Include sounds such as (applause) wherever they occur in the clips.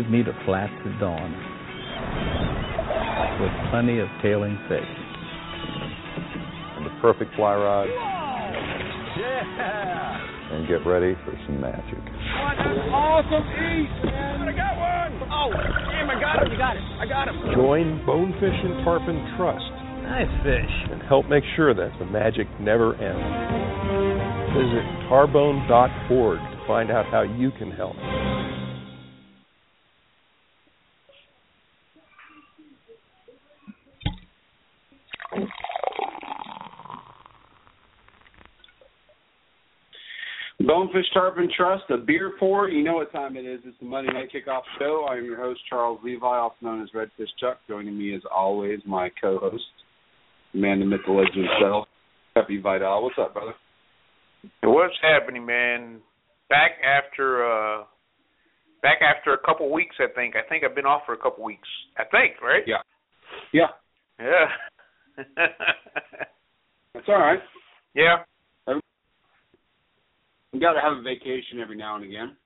give me the flats at dawn with plenty of tailing fish. And the perfect fly rod. Yeah! And get ready for some magic. Oh, that's awesome eat, man! I got one! Oh, damn, I got him, you got it. I got him. Join Bonefish and Tarpon Trust. Nice fish. And help make sure that the magic never ends. Visit tarbone.org to find out how you can help. Bonefish Tarpon Trust, a beer pour. You know what time it is. It's the Monday Night Kickoff Show. I am your host, Charles Levi, also known as Redfish Chuck. Joining me, as always, my co host, the man, the myth, the legend himself, Pepe Vidal. What's up, brother? What's happening, man? Back after uh back after a couple weeks, I think. I think I've been off for a couple weeks. I think, right? Yeah. Yeah. Yeah. (laughs) That's all right. Yeah. You got to have a vacation every now and again.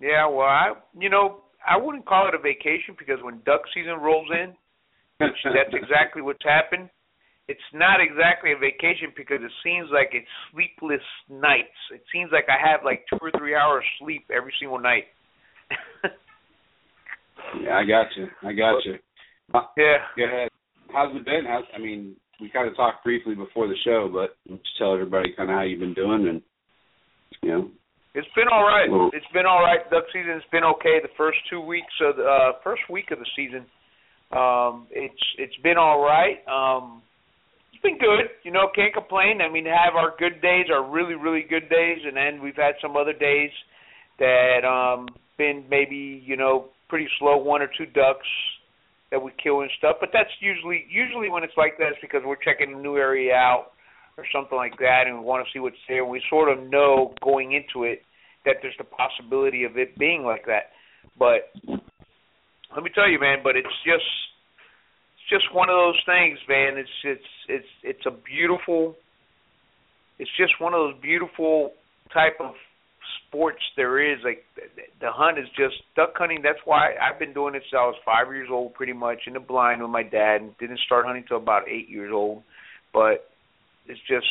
Yeah, well, I you know, I wouldn't call it a vacation because when duck season rolls in, which (laughs) that's exactly what's happened. It's not exactly a vacation because it seems like it's sleepless nights. It seems like I have like two or three hours sleep every single night. (laughs) yeah, I got you. I got you. Uh, yeah. Go ahead. How's it been? How's, I mean, we kind of talked briefly before the show, but just tell everybody kind of how you've been doing and you know. It's been all right. Well, It's been all right. Duck season's been okay. The first two weeks of the uh, first week of the season, um, it's it's been all right. Um, it's been good. You know, can't complain. I mean, have our good days, our really really good days, and then we've had some other days that um been maybe you know pretty slow, one or two ducks that we kill and stuff. But that's usually usually when it's like that, it's because we're checking a new area out or something like that, and we want to see what's there. We sort of know going into it that there's the possibility of it being like that. But let me tell you, man. But it's just it's just one of those things, man. It's it's it's it's a beautiful. It's just one of those beautiful type of sports there is. Like the hunt is just duck hunting. That's why I've been doing it since I was five years old, pretty much in the blind with my dad, and didn't start hunting till about eight years old. But it's just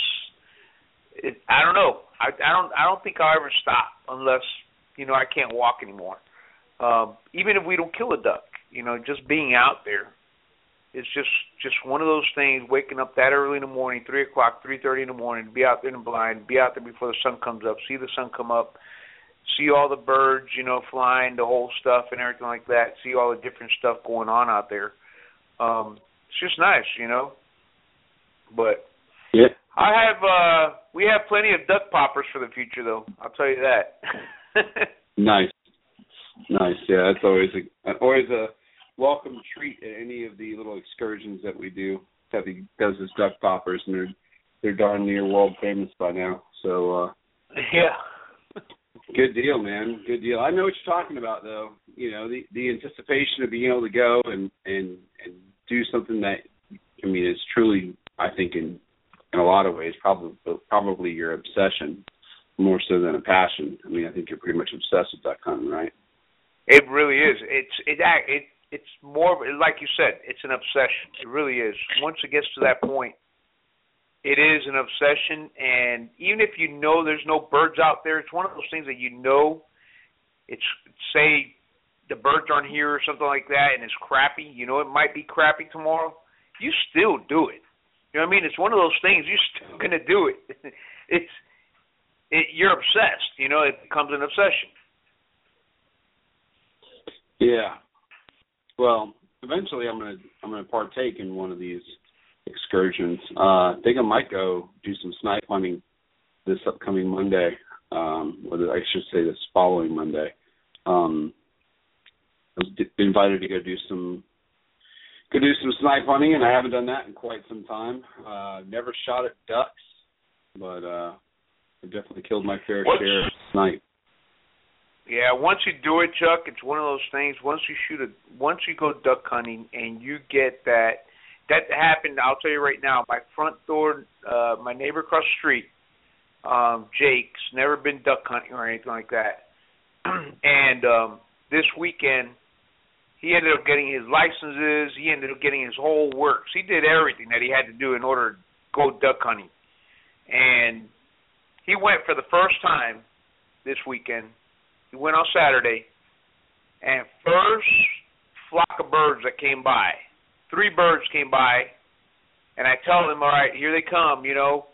it I don't know. I I don't I don't think I'll ever stop unless, you know, I can't walk anymore. Um even if we don't kill a duck, you know, just being out there. It's just just one of those things, waking up that early in the morning, three o'clock, three thirty in the morning, be out there in the blind, be out there before the sun comes up, see the sun come up, see all the birds, you know, flying, the whole stuff and everything like that, see all the different stuff going on out there. Um, it's just nice, you know. But Yeah. I have uh we have plenty of duck poppers for the future though. I'll tell you that. (laughs) Nice. Nice. Yeah, that's always a always a welcome treat at any of the little excursions that we do. Pepe does his duck poppers and they're they're darn near world famous by now. So uh yeah. (laughs) good deal, man. Good deal. I know what you're talking about though. You know, the the anticipation of being able to go and and and do something that I mean is truly I think in in a lot of ways probably probably your obsession more so than a passion. I mean, I think you're pretty much obsessed with duck hunting, right? It really is. It's it act it it's more like you said, it's an obsession. It really is. Once it gets to that point, it is an obsession and even if you know there's no birds out there, it's one of those things that you know it's say the birds aren't here or something like that and it's crappy, you know it might be crappy tomorrow, you still do it. You know what I mean? It's one of those things you're still gonna do it. (laughs) it's it, you're obsessed, you know, it becomes an obsession. Yeah. Well, eventually I'm gonna I'm gonna partake in one of these excursions. Uh I think I might go do some snipe hunting this upcoming Monday. Um or I should say this following Monday. Um I was d- invited to go do some go do some snipe hunting and I haven't done that in quite some time. Uh never shot at ducks, but uh I've definitely killed my fair What's- share of snipe. Yeah, once you do it, Chuck, it's one of those things. Once you shoot a, once you go duck hunting and you get that, that happened. I'll tell you right now. My front door, uh, my neighbor across the street, um, Jake's never been duck hunting or anything like that, (clears throat) and um, this weekend he ended up getting his licenses. He ended up getting his whole works. He did everything that he had to do in order to go duck hunting. And he went for the first time this weekend. He went on Saturday, and first flock of birds that came by, three birds came by, and I tell him, all right, here they come. You know,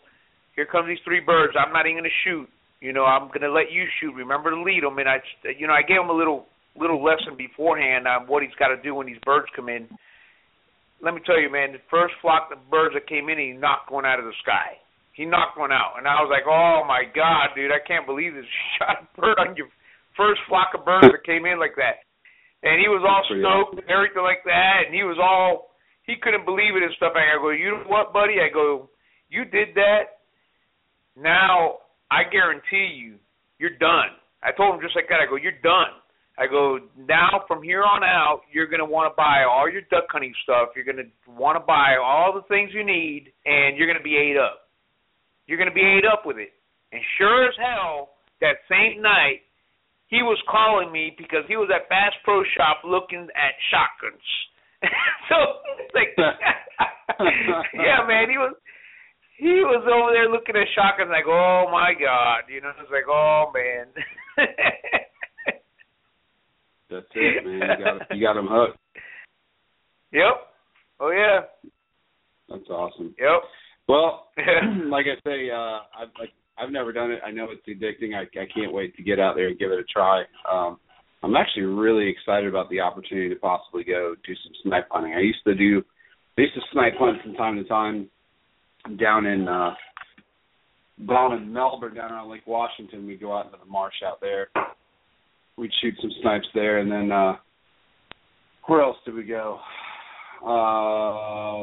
here come these three birds. I'm not even gonna shoot. You know, I'm gonna let you shoot. Remember to lead them. And I, you know, I gave him a little little lesson beforehand on what he's got to do when these birds come in. Let me tell you, man, the first flock of birds that came in, he knocked one out of the sky. He knocked one out, and I was like, "Oh my God, dude! I can't believe this (laughs) shot a bird on your first flock of birds that came in like that." And he was all stoked and everything like that, and he was all he couldn't believe it and stuff. I go, "You know what, buddy?" I go, "You did that. Now I guarantee you, you're done." I told him just like that. I go, "You're done." I go, now from here on out, you're going to want to buy all your duck hunting stuff. You're going to want to buy all the things you need, and you're going to be ate up. You're going to be ate up with it. And sure as hell, that same night, he was calling me because he was at Bass Pro Shop looking at shotguns. (laughs) so like, (laughs) yeah, man, he was he was over there looking at shotguns like, oh my god, you know, it's like, oh man. (laughs) That's it, man. You got you got them hooked. Yep. Oh yeah. That's awesome. Yep. Well, (laughs) (clears throat) like I say, uh, I've like I've never done it. I know it's addicting. I I can't wait to get out there and give it a try. Um, I'm actually really excited about the opportunity to possibly go do some snipe hunting. I used to do I used to snipe hunt from time to time down in uh down in Melbourne, down on Lake Washington. We go out into the marsh out there we'd shoot some snipes there, and then uh, where else did we go? Uh,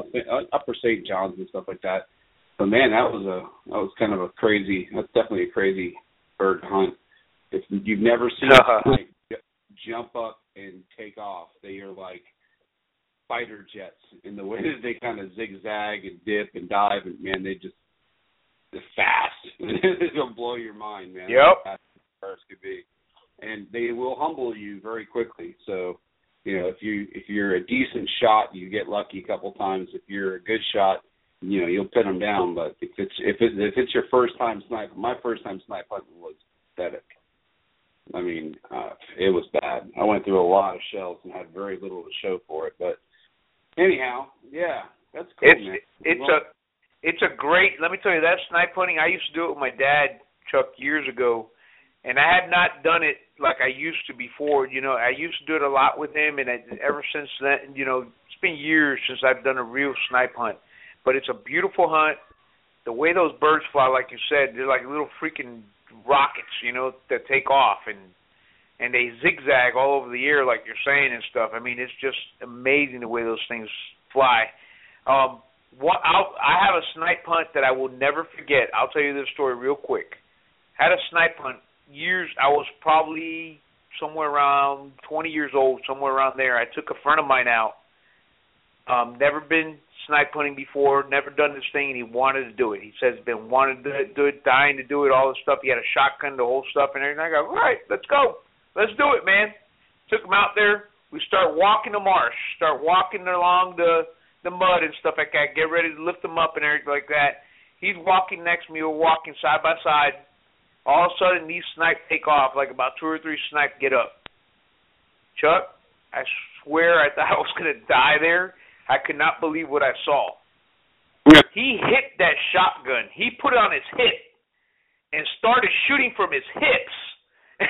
Upper St. John's and stuff like that. But man, that was a that was kind of a crazy. That's definitely a crazy bird hunt. If you've never seen a snipe jump up and take off, they are like fighter jets in the way that they kind of zigzag and dip and dive, and man, they just they're fast. (laughs) It'll blow your mind, man. Yep. How fast birds could be and they will humble you very quickly. So, you know, if you if you're a decent shot, you get lucky a couple times. If you're a good shot, you know, you'll pin them down. But if it's if it, if it's your first time snipe, my first time snipe hunting was pathetic. I mean, uh, it was bad. I went through a lot of shells and had very little to show for it. But anyhow, yeah, that's cool. It's man. it's well, a it's a great. Let me tell you that snipe hunting. I used to do it with my dad, Chuck, years ago and I had not done it like I used to before. You know, I used to do it a lot with him, and I, ever since then, you know, it's been years since I've done a real snipe hunt. But it's a beautiful hunt. The way those birds fly, like you said, they're like little freaking rockets, you know, that take off and and they zigzag all over the air, like you're saying and stuff. I mean, it's just amazing the way those things fly. Um, what I'll, I have a snipe hunt that I will never forget. I'll tell you this story real quick. Had a snipe hunt years I was probably somewhere around 20 years old, somewhere around there. I took a friend of mine out. Um, never been snipe hunting before, never done this thing, and he wanted to do it. He says been wanting to do it, dying to do it, all this stuff. He had a shotgun, the whole stuff, and everything. I go, all right, let's go, let's do it, man. Took him out there. We start walking the marsh, start walking along the the mud and stuff like that. Get ready to lift him up and everything like that. He's walking next to me. We're walking side by side all of a sudden, these snipe take off, like about two or three snipe get up. Chuck, I swear I thought (laughs) I was going to die there. I could not believe what I saw. He hit that shotgun. He put it on his hip and started shooting from his hips. (laughs)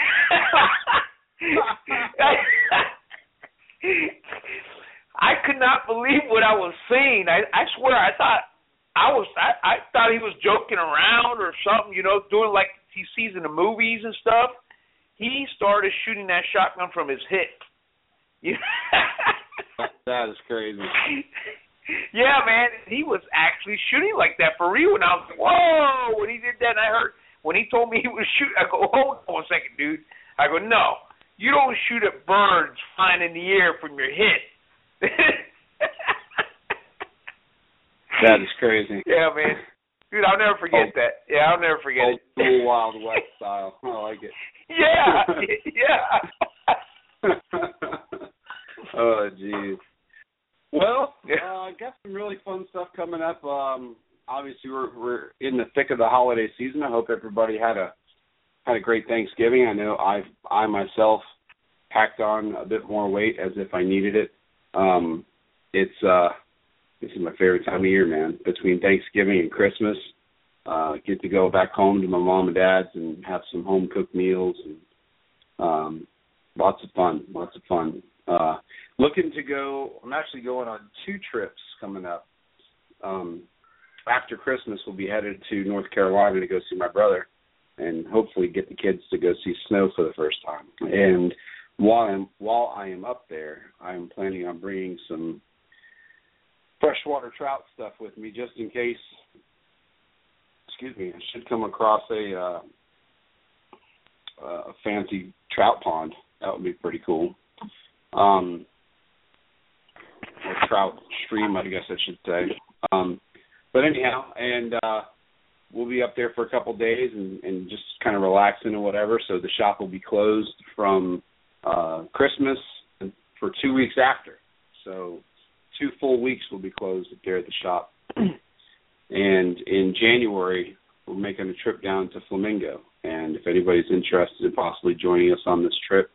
I could not believe what I was seeing. I, I swear I thought I was I, I thought he was joking around or something, you know, doing like he sees in the movies and stuff, he started shooting that shotgun from his hip. (laughs) that is crazy. yeah, man, he was actually shooting like that for real, and I was like, "Whoa!" When he did that, and I heard when he told me he was shooting, I go, "Hold on a second, dude." I go, "No, you don't shoot at birds flying in the air from your hip." (laughs) that is crazy. Yeah, man. Dude, I'll never forget oh, that. Yeah, I'll never forget old it. School Wild West style. (laughs) I like it. Yeah, (laughs) yeah. (laughs) oh, jeez. Well, uh, I got some really fun stuff coming up. Um, obviously, we're we're in the thick of the holiday season. I hope everybody had a had a great Thanksgiving. I know I I myself packed on a bit more weight as if I needed it. Um, it's uh, this is my favorite time of year, man. Between Thanksgiving and Christmas, uh, get to go back home to my mom and dad's and have some home cooked meals and um, lots of fun, lots of fun. Uh, looking to go. I'm actually going on two trips coming up. Um, after Christmas, we'll be headed to North Carolina to go see my brother, and hopefully get the kids to go see snow for the first time. And while I'm while I am up there, I'm planning on bringing some freshwater trout stuff with me, just in case. Excuse me, I should come across a uh, a fancy trout pond. That would be pretty cool. Um, or trout stream, I guess I should say. Um, but anyhow, and uh, we'll be up there for a couple days and, and just kind of relaxing and whatever. So the shop will be closed from uh, Christmas for two weeks after. So two full weeks will be closed there at the shop. and in January, we're making a trip down to Flamingo. And if anybody's interested in possibly joining us on this trip,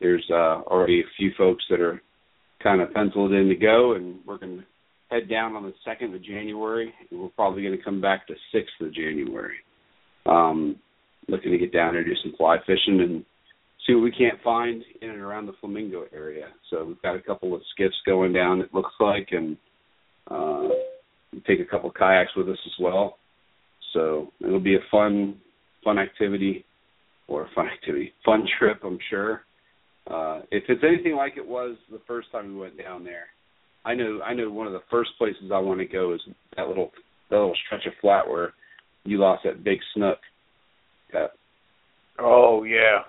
there's uh, already a few folks that are kind of penciled in to go, and we're going to head down on the second of January, and we're probably going to come back to sixth of January. Um, looking to get down there, and do some fly fishing, and see what we can't find in and around the Flamingo area. So we've got a couple of skiffs going down. It looks like, and uh, take a couple kayaks with us as well. So it'll be a fun, fun activity, or fun (laughs) activity, fun trip, I'm sure. Uh, if it's anything like it was the first time we went down there, I know I know one of the first places I want to go is that little that little stretch of flat where you lost that big snook. That, oh yeah,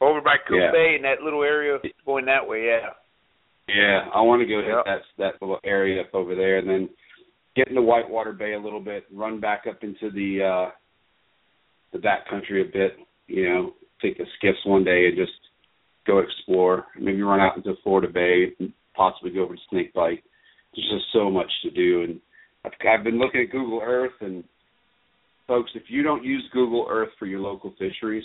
over by Coot Yeah. Bay in that little area going that way. Yeah. yeah, I want to go hit Yep. that that little area up over there, and then get into Whitewater Bay a little bit, run back up into the uh the back country a bit. You know, take the skiffs one day and just go explore. Maybe run out into Florida Bay, and possibly go over to Snake Bight. There's just so much to do, and I've, I've been looking at Google Earth, and folks, if you don't use Google Earth for your local fisheries,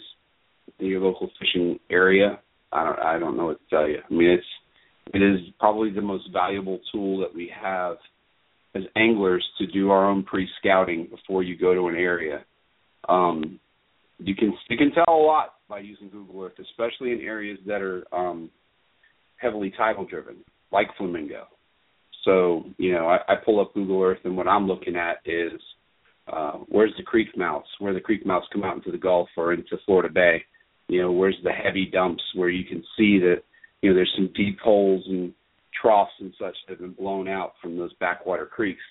your local fishing area, I don't I don't know what to tell you. I mean, it's it is probably the most valuable tool that we have as anglers to do our own pre-scouting before you go to an area. Um, you can you can tell a lot by using Google Earth, especially in areas that are um, heavily tidal driven, like Flamingo. So you know, I, I pull up Google Earth, and what I'm looking at is uh, where's the creek mouths, where the creek mouths come out into the Gulf or into Florida Bay. You know, where's the heavy dumps where you can see that you know there's some deep holes and troughs and such that have been blown out from those backwater creeks.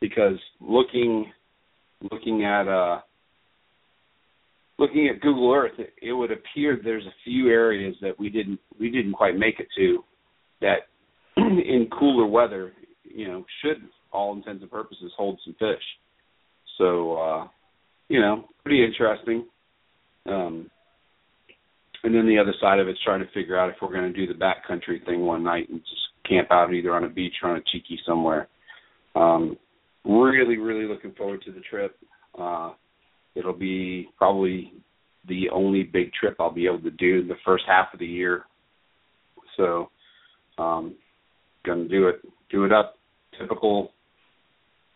Because looking looking at uh looking at Google Earth, it, it would appear there's a few areas that we didn't we didn't quite make it to that (clears throat) in cooler weather, you know, should all intents and purposes hold some fish. So uh you know, pretty interesting. Um and then the other side of it's trying to figure out if we're going to do the backcountry thing one night and just camp out either on a beach or on a chickee somewhere. Um, really, really looking forward to the trip. Uh, it'll be probably the only big trip I'll be able to do the first half of the year. So, um, gonna do it, do it up, typical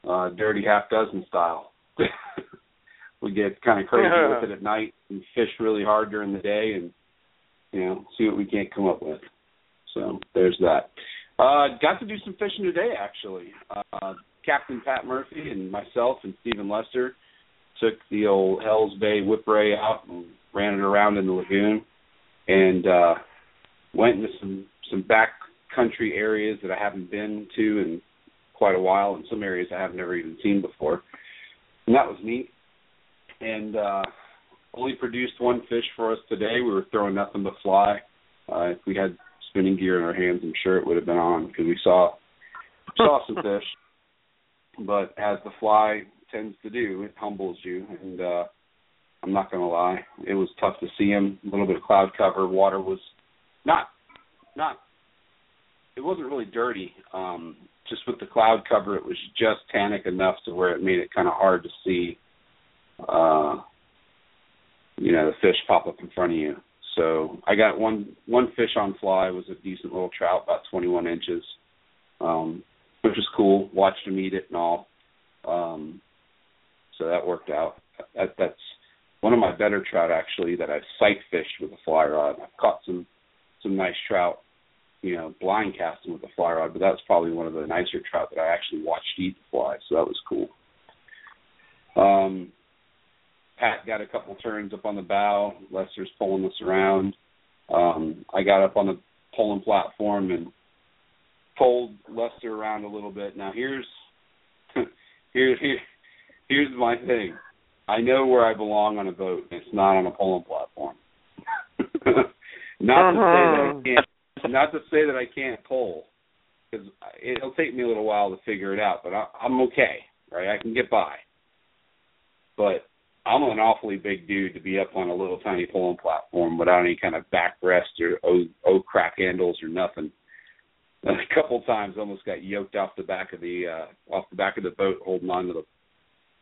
uh, dirty half dozen style. (laughs) we get kind of crazy with (laughs) it at night and fish really hard during the day, and you know, see what we can't come up with. So there's that. Uh, got to do some fishing today, actually. Uh, Captain Pat Murphy and myself and Stephen Lester took the old Hell's Bay Whipray out and ran it around in the lagoon, and uh, went into some some back country areas that I haven't been to in quite a while, and some areas I have never even seen before, and that was neat. And uh, only produced one fish for us today. We were throwing nothing but fly. Uh, if we had spinning gear in our hands, I'm sure it would have been on because we saw saw some fish. But as the fly tends to do, it humbles you, and uh, I'm not going to lie, it was tough to see him. A little bit of cloud cover, water was not not it wasn't really dirty. Um, just with the cloud cover, it was just tannic enough to where it made it kind of hard to see. Uh, you know, the fish pop up in front of you. So I got one one fish on fly. Was a decent little trout, about 21 inches, um, which was cool. Watched him eat it and all. Um, so that worked out. That, that's one of my better trout actually that I've sight fished with a fly rod. I've caught some some nice trout, you know, blind casting with a fly rod, but that was probably one of the nicer trout that I actually watched eat the fly. So that was cool. Um, Pat got a couple turns up on the bow. Lester's pulling us around. Um, I got up on the poling platform and pulled Lester around a little bit. Now here's (laughs) here's here, here's my thing. I know where I belong on a boat. It's not on a poling platform. (laughs) not uh-huh. to say that I uh-huh. can't. Not to say that I can't pull, because it'll take me a little while to figure it out. But I, I'm okay, right? I can get by. But I'm an awfully big dude to be up on a little tiny poling platform without any kind of backrest or oh, oh crack handles or nothing. (laughs) A couple times almost got yoked off the back of the uh off the back of the boat holding on to the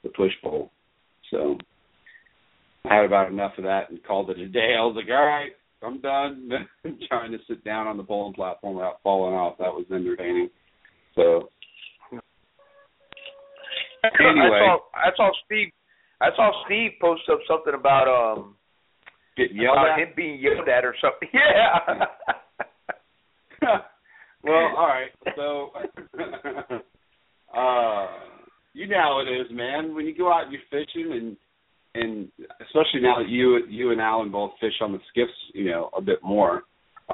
the push pole. So I had about enough of that and called it a day. I was like, all right, I'm done. (laughs) trying to sit down on the poling platform without falling off. That was entertaining. So anyway, I saw, I saw Steve I saw Steve post up something about um getting yelled about at. him being yelled at or something. (laughs) Yeah. (laughs) well, all right. So (laughs) uh you know how it is, man. When you go out and you're fishing and and especially now that you you and Alan both fish on the skiffs, you know, a bit more.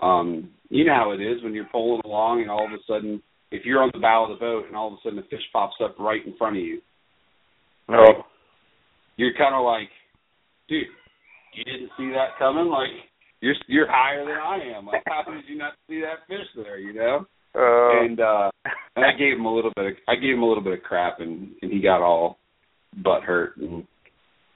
Um, you know how it is when you're pulling along and all of a sudden if you're on the bow of the boat and all of a sudden the fish pops up right in front of you. Right? Oh you're kind of like, dude, you didn't see that coming. Like you're you're higher than I am. Like how did you not see that fish there? You know. Uh, and uh and I gave him a little bit of I gave him a little bit of crap and and he got all butt hurt and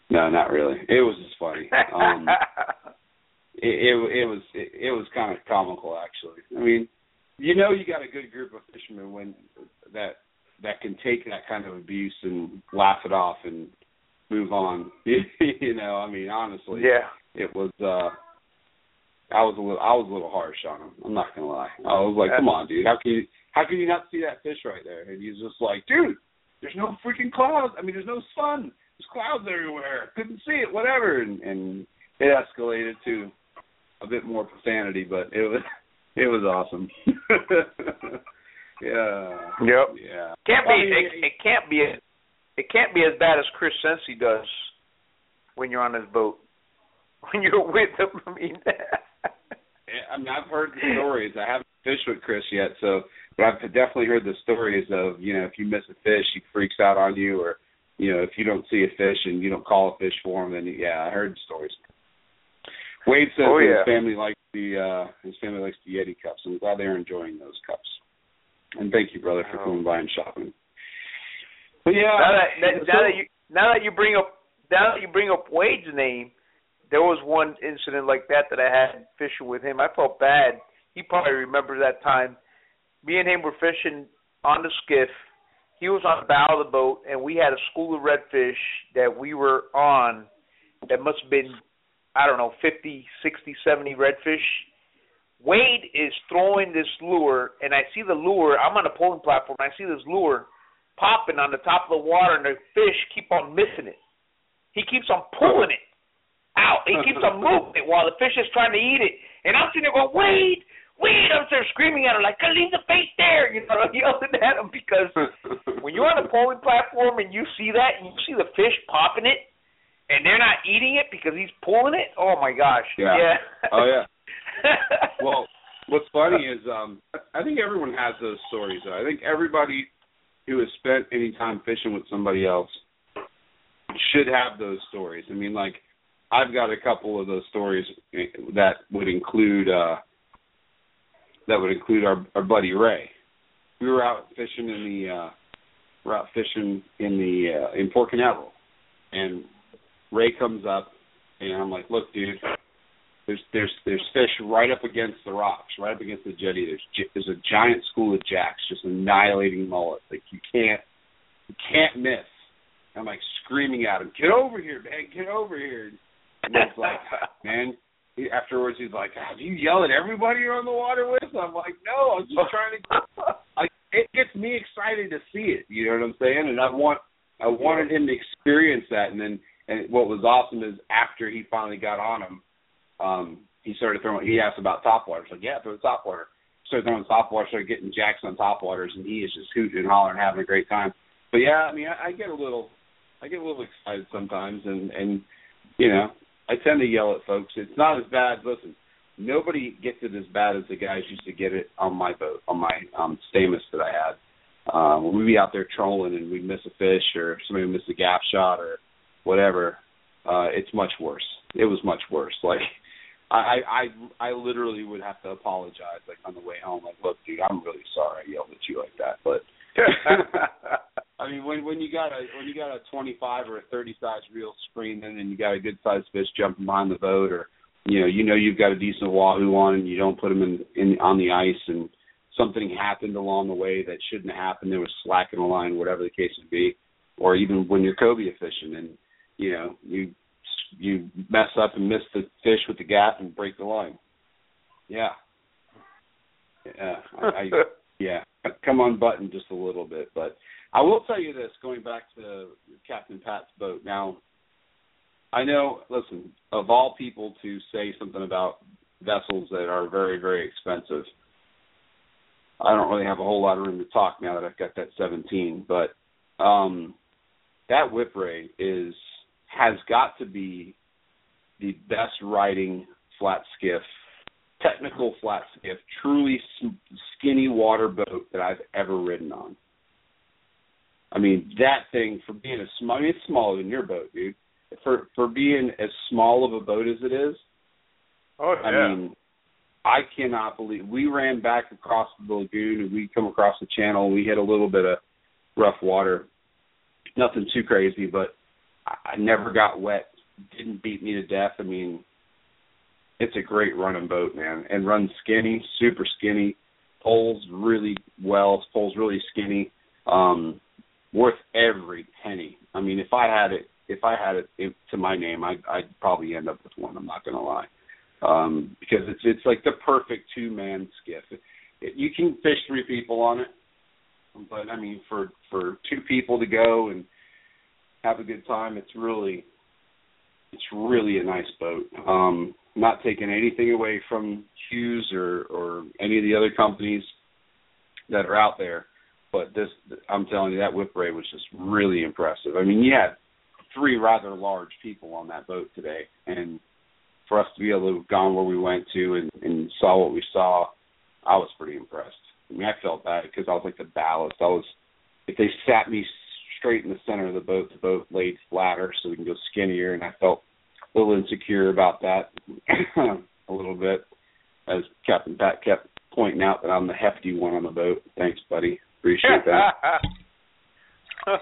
no not really it was just funny um (laughs) it it, it was it, it was kind of comical actually I mean you know you got a good group of fishermen when that that can take that kind of abuse and laugh it off and move on. (laughs) you know, I mean, honestly, yeah, it was. uh I was a little, I was a little harsh on him. I'm not gonna lie. I was like, come on, dude, how can you, how can you not see that fish right there? And he's just like, dude, there's no freaking clouds. I mean, there's no sun. There's clouds everywhere. Couldn't see it. Whatever. And, and it escalated to a bit more profanity, but it was, (laughs) it was awesome. (laughs) yeah. Yep. Yeah. Can't be. It, it can't be it can't be as bad as Chris Sensi does when you're on his boat. (laughs) When you're with him, I mean. (laughs) I mean, I've heard the stories. I haven't fished with Chris yet, so but I've definitely heard the stories of you know if you miss a fish, he freaks out on you, or you know if you don't see a fish and you don't call a fish for him, then yeah, I heard the stories. Wade says oh, yeah. his family likes the uh his family likes the Yeti cups. I'm glad they're enjoying those cups. And thank you, brother, for oh. coming by and shopping. Yeah. Now that, that, now that you now that you bring up now that you bring up Wade's name, there was one incident like that that I had fishing with him. I felt bad. He probably remembers that time. Me and him were fishing on the skiff. He was on the bow of the boat, and we had a school of redfish that we were on. That must have been, I don't know, fifty, sixty, seventy redfish. Wade is throwing this lure, and I see the lure. I'm on a poling platform. I see this lure popping on the top of the water, and the fish keep on missing it. He keeps on pulling it out. He keeps on (laughs) moving it while the fish is trying to eat it. And I'm sitting there going, wait, wait. I'm there screaming at him like, leave the bait there. You know, (laughs) yelling at him because (laughs) when you're on a poling platform and you see that and you see the fish popping it and they're not eating it because he's pulling it, oh my gosh. Yeah. yeah. oh yeah. well, what's funny is um I think everyone has those stories. Though. I think everybody who has spent any time fishing with somebody else should have those stories. I mean, like I've got a couple of those stories that would include uh that would include our our buddy Ray. We were out fishing in the uh we're out fishing in the uh in Port Canaveral and Ray comes up and I'm like, Look dude, There's there's there's fish right up against the rocks, right up against the jetty. There's there's a giant school of jacks just annihilating mullet. Like you can't you can't miss. I'm like screaming at him, "Get over here, man! Get over here!" And he's like, (laughs) "Man." He, afterwards, he's like, oh, "Do you yell at everybody you're on the water with?" I'm like, "No, I'm just trying to." (laughs) Like it gets me excited to see it. You know what I'm saying? And I want I wanted him to experience that. And then and what was awesome is after he finally got on him, um, he started throwing. He asked about top waters. Like, yeah, throw top water. Started throwing top water. Started getting jacks on top waters, and he is just hooting and hollering, having a great time. But yeah, I mean, I, I get a little, I get a little excited sometimes, and and you know, I tend to yell at folks. It's not as bad. Listen, nobody gets it as bad as the guys used to get it on my boat, on my um Stamas that I had. Um, when we'd be out there trolling and we'd miss a fish or somebody would miss a gaff shot or whatever, uh, it's much worse. It was much worse. (laughs) Like I, I I literally would have to apologize like on the way home, like, look, dude, I'm really sorry I yelled at you like that. But (laughs) I mean when when you got a when you got a twenty five or a thirty size reel screaming and you got a good sized fish jumping behind the boat or you know, you know you've got a decent wahoo on and you don't put them in, in on the ice and something happened along the way that shouldn't happen, there was slack in the line, whatever the case would be, or even when you're cobia fishing and you know, you you mess up and miss the fish with the gaff and break the line. Yeah. Yeah. I, I (laughs) yeah. Come unbuttoned just a little bit. But I will tell you this, going back to Captain Pat's boat. Now I know listen, of all people to say something about vessels that are very, very expensive, I don't really have a whole lot of room to talk now that I've got that seventeen, but um that Whipray is has got to be the best riding flat skiff, technical flat skiff, truly skinny water boat that I've ever ridden on. I mean, that thing for being a small, I mean, it's smaller than your boat, dude. For for being as small of a boat as it is, oh yeah. I mean, I cannot believe we ran back across the lagoon and we come across the channel. We hit a little bit of rough water, nothing too crazy, but I never got wet. Didn't beat me to death. I mean, it's a great running boat, man, and runs skinny, super skinny. Pulls really well. Pulls really skinny. Um, worth every penny. I mean, if I had it, if I had it to my name, I'd, I'd probably end up with one. I'm not gonna lie, um, because it's it's like the perfect two man skiff. It, you can fish three people on it, but I mean, for for two people to go and have a good time. It's really it's really a nice boat. Um, not taking anything away from Hewes or or any of the other companies that are out there, but this I'm telling you that Whipray was just really impressive. I mean, you had three rather large people on that boat today, and for us to be able to have gone where we went to and, and saw what we saw, I was pretty impressed. I mean, I felt bad because I was like the ballast. I was if they sat me straight in the center of the boat. The boat laid flatter so we can go skinnier, and I felt a little insecure about that (clears throat) a little bit, as Captain Pat kept pointing out that I'm the hefty one on the boat. Thanks, buddy. Appreciate that. (laughs)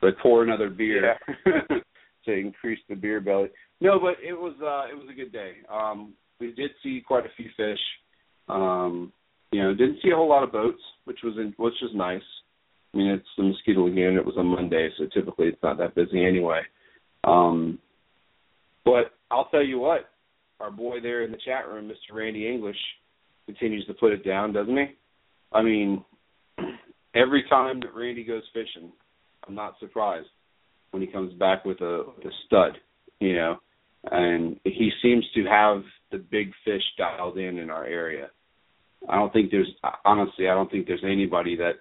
but pour another beer yeah. (laughs) to increase the beer belly. No, but it was uh it was a good day. Um we did see quite a few fish. Um you know, didn't see a whole lot of boats, which was in, which was nice. I mean, it's the Mosquito Lagoon. It was a Monday, so typically it's not that busy anyway. Um, but I'll tell you what, our boy there in the chat room, Mr. Randy English, continues to put it down, doesn't he? I mean, (clears throat) every time that Randy goes fishing, I'm not surprised when he comes back with a, with a stud, you know, and he seems to have the big fish dialed in in our area. I don't think there's honestly, I don't think there's anybody that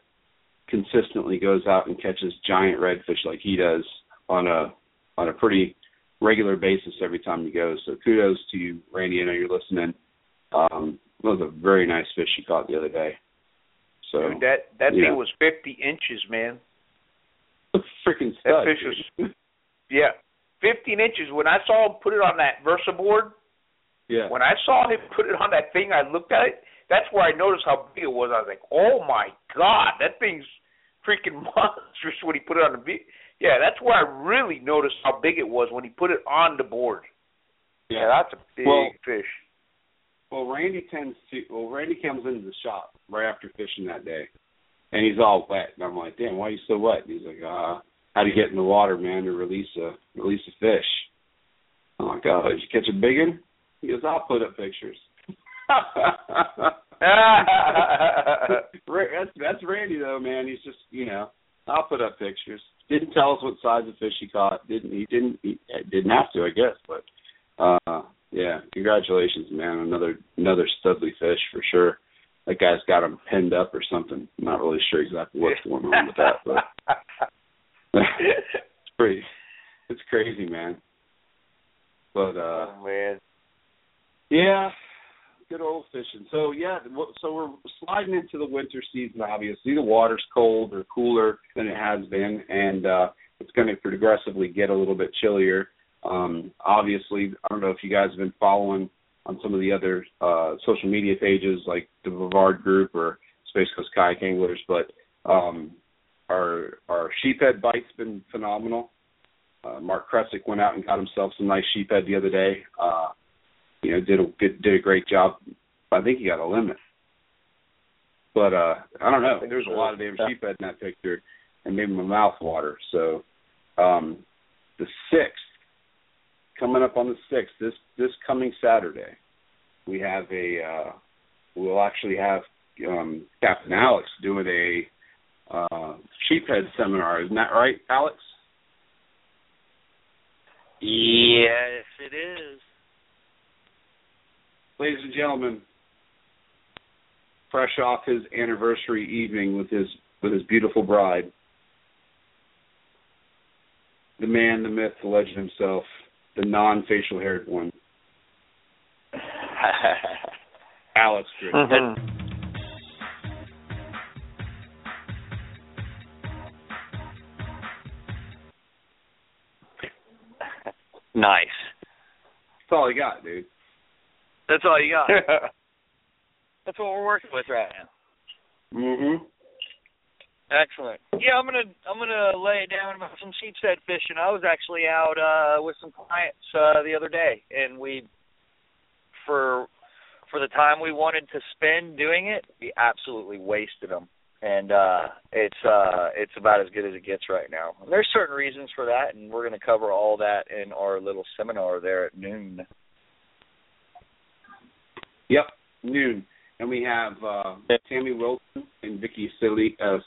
consistently goes out and catches giant redfish like he does on a on a pretty regular basis every time he goes. So kudos to you, Randy. I know you're listening. Um, it was a very nice fish he caught the other day. So Dude, that that yeah. thing was 50 inches, man. (laughs) freaking That fish was (laughs) yeah, 15 inches. When I saw him put it on that Versa board, yeah. when I saw him put it on that thing, I looked at it. That's where I noticed how big it was. I was like, "Oh my god, that thing's freaking (laughs) monstrous!" When he put it on the vi- yeah, that's where I really noticed how big it was when he put it on the board. Yeah, that's a big Well- fish. Well, Randy tends to. Well, Randy comes into the shop right after fishing that day, and he's all wet. And I'm like, "Damn, why are you so wet?" And he's like, "Uh, how to get in the water, man, to release a release a fish." I'm like, "Oh, did you catch a big one?" He goes, "I'll put up pictures." Ra- that's that's Randy though, man. He's just you know, I'll put up pictures. Didn't tell us what size of fish he caught. Didn't he? Didn't he? Didn't have to, I guess. But uh, yeah, congratulations, man. Another another studly fish for sure. That guy's got him pinned up or something. I'm not really sure exactly what's going on with that, but (laughs) it's pretty. It's crazy, man. But uh oh man. yeah, good old fishing. So yeah, so we're sliding into the winter season. Obviously, the water's cold or cooler than it has been, and uh, it's going to progressively get a little bit chillier. Um, obviously, I don't know if you guys have been following on some of the other uh, social media pages like the Vivard Group or Space Coast Kayak Anglers, but um, our our sheephead bite's been phenomenal. Uh, Mark Kresick went out and got himself some nice sheephead the other day. Uh, you know, did a good, did a great job. I think he got a limit, but uh, I don't know. There's a lot of damn sheephead in that picture, and made my mouth water. So, um, the sixth, coming up on the sixth, this this coming Saturday, we have a. Uh, we'll actually have um, Captain Alex doing a uh, sheephead seminar. Isn't that right, Alex? Yes, it is. Ladies and gentlemen, fresh off his anniversary evening with his with his beautiful bride, the man, the myth, the legend himself, the non-facial haired one, (laughs) Alex Grid. Mhm. nice. That's all he got, dude. That's all you got. (laughs) That's what we're working with right now. Mhm. Excellent. Yeah, I'm gonna I'm gonna lay it down about some sheepshead fishing. I was actually out uh with some clients uh the other day and we for for the time we wanted to spend doing it, we absolutely wasted them. And uh it's uh it's about as good as it gets right now. And there's certain reasons for that and we're going to cover all that in our little seminar there at noon. Yep, noon. And we have uh, Tammy Wilson and Vicky Saley, uh,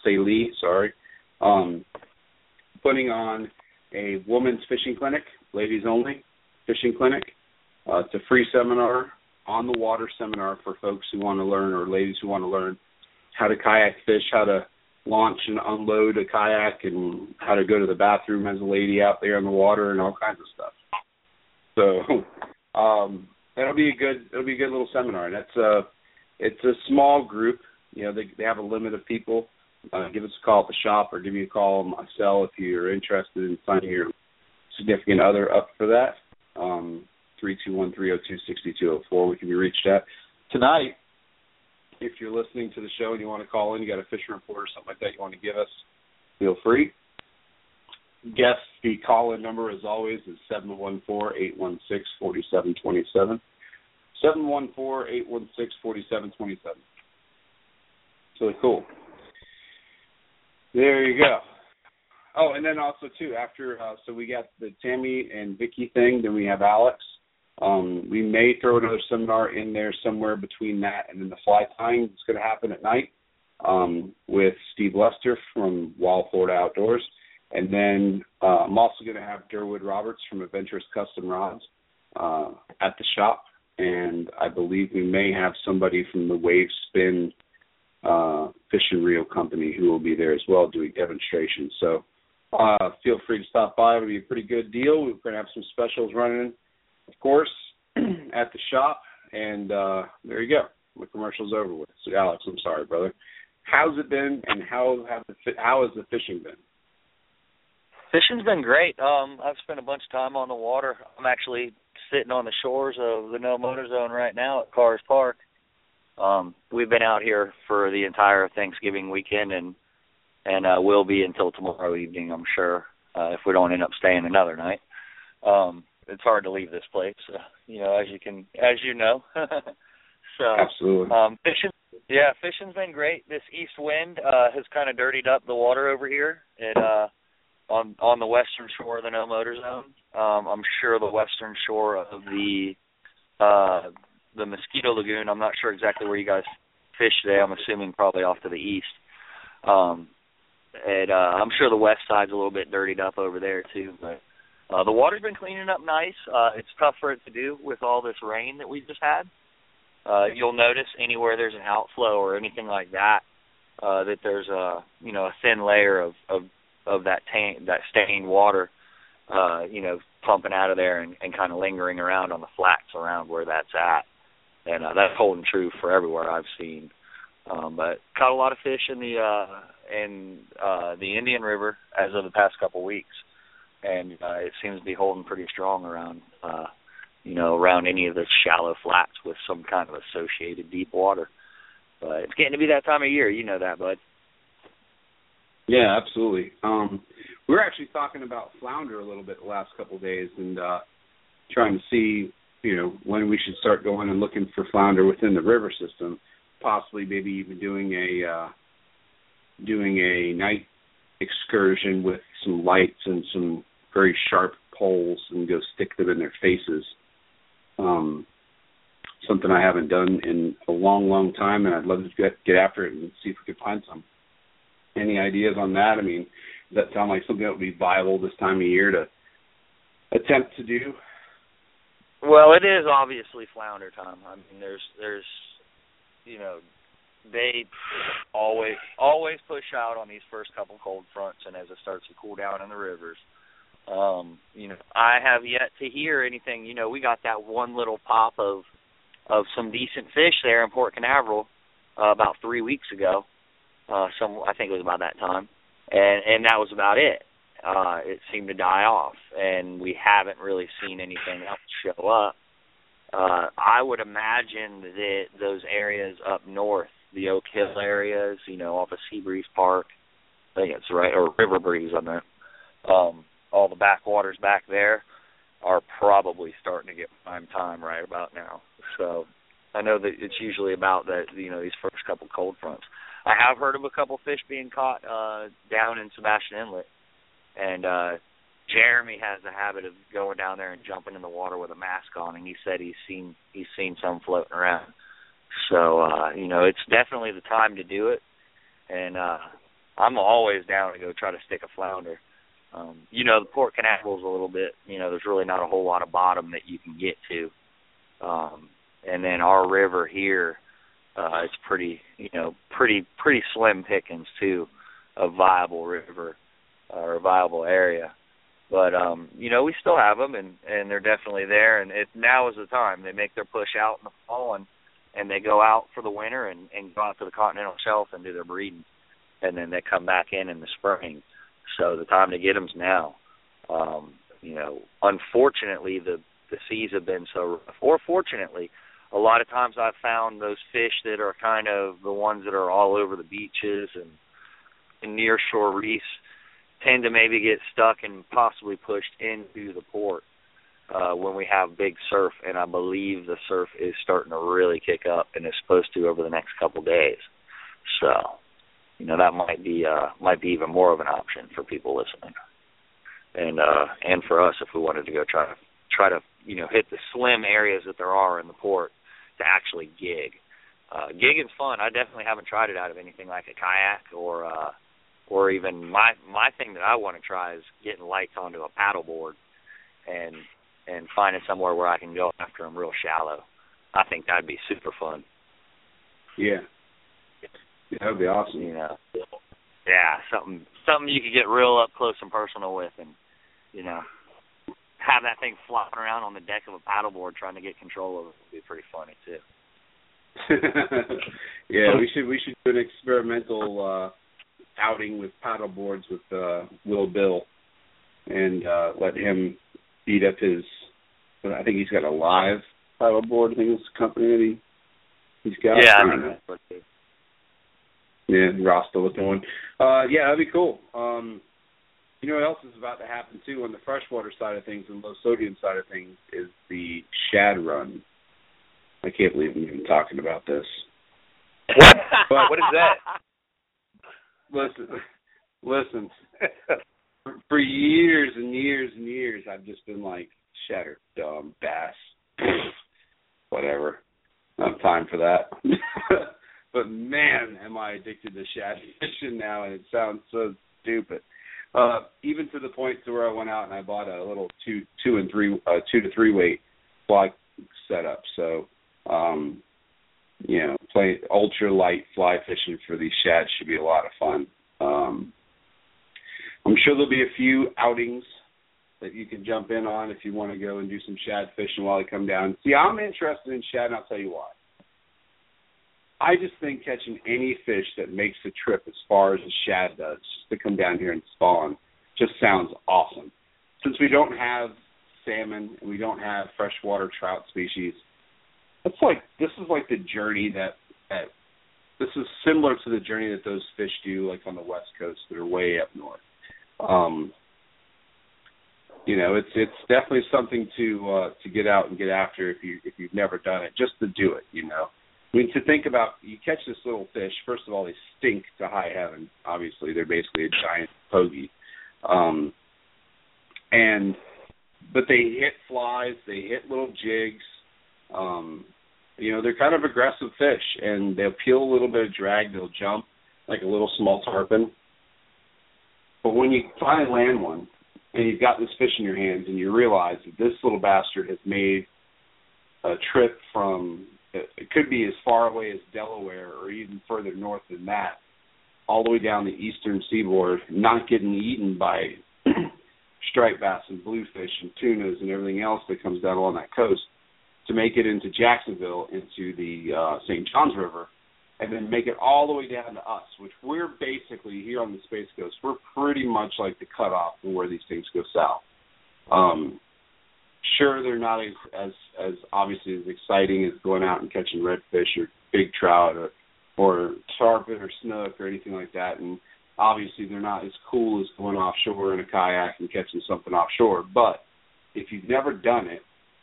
sorry, um, putting on a women's fishing clinic, ladies only fishing clinic. Uh, it's a free seminar, on the water seminar for folks who want to learn or ladies who want to learn how to kayak fish, how to launch and unload a kayak, and how to go to the bathroom as a lady out there in the water, and all kinds of stuff. So (laughs) um, that'll be a good it'll be a good little seminar. And that's uh it's a small group. You know, they they have a limit of people. Uh, give us a call at the shop or give me a call on my cell if you're interested in signing your significant other up for that. Um three two one three oh two sixty two oh four we can be reached at. Tonight, if you're listening to the show and you want to call in, you got a fishing report or something like that you want to give us, feel free. Guess the call in number as always is seven one four eight one six forty seven twenty seven. Seven one four eight one six forty seven twenty seven. It's really cool. There you go. Oh, and then also too, after uh so we got the Tammy and Vicky thing, then we have Alex. Um, we may throw another seminar in there somewhere between that and then the fly tying. It's going to happen at night um, with Steve Lester from Wild Florida Outdoors. And then uh, I'm also going to have Durwood Roberts from Adventurous Custom Rods uh, at the shop. And I believe we may have somebody from the Wave Spin uh, Fish and Reel Company who will be there as well doing demonstrations. So uh, feel free to stop by. It'll be a pretty good deal. We're going to have some specials running, of course, (clears throat) at the shop. And uh, there you go. The commercial's over with. So, Alex, I'm sorry, brother. How's it been, and how have the how has the fishing been? Fishing's been great. Um, I've spent a bunch of time on the water. I'm actually sitting on the shores of the No Motor Zone right now at Kars Park. Um, we've been out here for the entire Thanksgiving weekend, and and uh, will be until tomorrow evening, I'm sure, uh, if we don't end up staying another night. Um, it's hard to leave this place. Uh, you know, as you can, as you know. (laughs) so Absolutely. um, fishing, yeah, fishing's been great. This east wind uh, has kind of dirtied up the water over here at uh, on on the western shore of the No Motor Zone. Um, I'm sure the western shore of the uh, the Mosquito Lagoon. I'm not sure exactly where you guys fish today. I'm assuming probably off to the east. Um, and uh, I'm sure the west side's a little bit dirtied up over there too, but uh, the water's been cleaning up nice. Uh, it's tough for it to do with all this rain that we just had. Uh, you'll notice anywhere there's an outflow or anything like that, uh, that there's a you know a thin layer of of of that tan- that stained water, uh, you know, pumping out of there and, and kind of lingering around on the flats around where that's at, and uh, that's holding true for everywhere I've seen. Um, but caught a lot of fish in the uh, in uh, the Indian River as of the past couple weeks. And uh, it seems to be holding pretty strong around uh you know around any of the shallow flats with some kind of associated deep water. But it's getting to be that time of year you know that bud Yeah, absolutely. Um, we were actually talking about flounder a little bit the last couple of days, and uh, trying to see, you know, when we should start going and looking for flounder within the river system. Possibly, maybe even doing a uh, doing a night excursion with some lights and some very sharp poles, and go stick them in their faces. Um, something I haven't done in a long, long time, and I'd love to get get after it and see if we could find some. Any ideas on that? I mean, does that sound like something that would be viable this time of year to attempt to do? well it is obviously flounder time i mean there's there's you know they always always push out on these first couple cold fronts and as it starts to cool down in the rivers um you know i have yet to hear anything you know we got that one little pop of of some decent fish there in port canaveral uh, about three weeks ago uh some i think it was about that time. And and that was about it. Uh it seemed to die off. And we haven't really seen anything else show up. Uh i would imagine that those areas up north the oak hill areas you know off of sea breeze park i think it's right or river breeze on there um all the backwaters back there are probably starting to get prime time right about now. So i know that it's usually about that you know these first couple cold fronts i have heard of a couple fish being caught uh down in sebastian inlet and uh Jeremy has the habit of going down there and jumping in the water with a mask on and he said he's seen he's seen some floating around. So uh, you know, it's definitely the time to do it. And uh I'm always down to go try to stick a flounder. Um, you know, the Port Canaveral's a little bit, you know, there's really not a whole lot of bottom that you can get to. Um and then our river here, uh it's pretty you know, pretty pretty slim pickings too, a viable river or a viable area. But um, you know, we still have them, and and they're definitely there. And it now is the time they make their push out in the fall, and and they go out for the winter and and go out to the continental shelf and do their breeding, and then they come back in in the spring. So the time to get them's now. Um, you know, unfortunately, the the seas have been so rough. Or fortunately, a lot of times I've found those fish that are kind of the ones that are all over the beaches and and near shore reefs tend to maybe get stuck and possibly pushed into the port uh when we have big surf and I believe the surf is starting to really kick up and is supposed to over the next couple days. So, you know, that might be uh might be even more of an option for people listening. And uh and for us if we wanted to go try to try to, you know, hit the slim areas that there are in the port to actually gig. Uh gigging's fun. I definitely haven't tried it out of anything like a kayak or uh or even my my thing that I want to try is getting lights onto a paddleboard and and finding somewhere where I can go after them real shallow. I think that'd be super fun. Yeah. yeah that would be awesome. You know, yeah, something something you could get real up close and personal with, and you know, have that thing flopping around on the deck of a paddleboard trying to get control of it would be pretty funny too. (laughs) yeah, we should we should do an experimental uh outing with paddle boards with uh Will Bill and uh let him beat up his I think he's got a live paddle board, I think it's the company that he he's got. Yeah, I I think know. that's what it is. Yeah, Rasta looking one. Uh yeah, that'd be cool. Um You know what else is about to happen too on the freshwater side of things and low sodium side of things is the shad run. I can't believe I'm even talking about this. What? what is that? (laughs) Listen, listen. (laughs) for, years and years and years, I've just been like, shatter, dumb, bass, (sniffs) whatever. Don't time for that. (laughs) but man, am I addicted to shad fishing now, and it sounds so stupid. Uh, even to the point to where I went out and I bought a little two, two and three, uh, two to three weight fly setup. So, um, you know, play ultra light fly fishing for these shad should be a lot of fun. Um, I'm sure there'll be a few outings that you can jump in on if you want to go and do some shad fishing while they come down. See, I'm interested in shad, and I'll tell you why. I just think catching any fish that makes the trip as far as a shad does, just to come down here and spawn, just sounds awesome. Since we don't have salmon and we don't have freshwater trout species, it's like this is like the journey that that this is similar to the journey that those fish do like on the west coast that are way up north. Um you know, it's it's definitely something to uh to get out and get after if you if you've never done it, just to do it, you know. I mean, to think about, you catch this little fish. First of all, they stink to high heaven. Obviously, they're basically a giant pogie, um, and but they hit flies, they hit little jigs. Um, you know, they're kind of aggressive fish, and they'll peel a little bit of drag. They'll jump like a little small tarpon. But when you finally land one, and you've got this fish in your hands, and you realize that this little bastard has made a trip from it could be as far away as Delaware or even further north than that, all the way down the eastern seaboard, not getting eaten by (clears throat) striped bass and bluefish and tunas and everything else that comes down along that coast, to make it into Jacksonville, into the uh, St. Johns River, and then make it all the way down to us, which we're basically here on the Space Coast. We're pretty much like the cutoff for where these things go south. Um, sure they're not as as as obviously as exciting as going out and catching redfish or big trout or or tarpon or snook or anything like that. And obviously they're not as cool as going offshore in a kayak and catching something offshore. But if you've never done it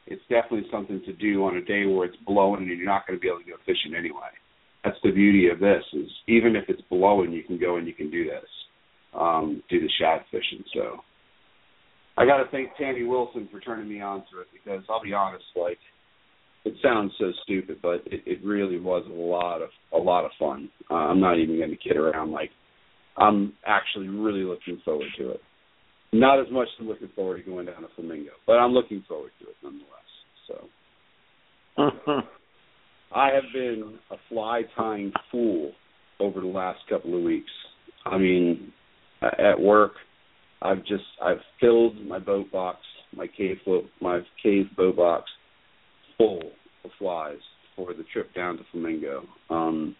it's definitely something to do on a day where it's blowing and you're not going to be able to go fishing anyway. That's the beauty of this is even if it's blowing you can go and you can do this um do the shad fishing. So I got to thank Tammy Wilson for turning me on to it because I'll be honest, like it sounds so stupid, but it, it really was a lot of a lot of fun. Uh, I'm not even going to kid around. Like I'm actually really looking forward to it. Not as much as looking forward to going down to Flamingo, but I'm looking forward to it nonetheless. So (laughs) I have been a fly tying fool over the last couple of weeks. I mean, at work I've just I've filled my boat box, my cave float, my cave boat box full of flies for the trip down to Flamingo. Um,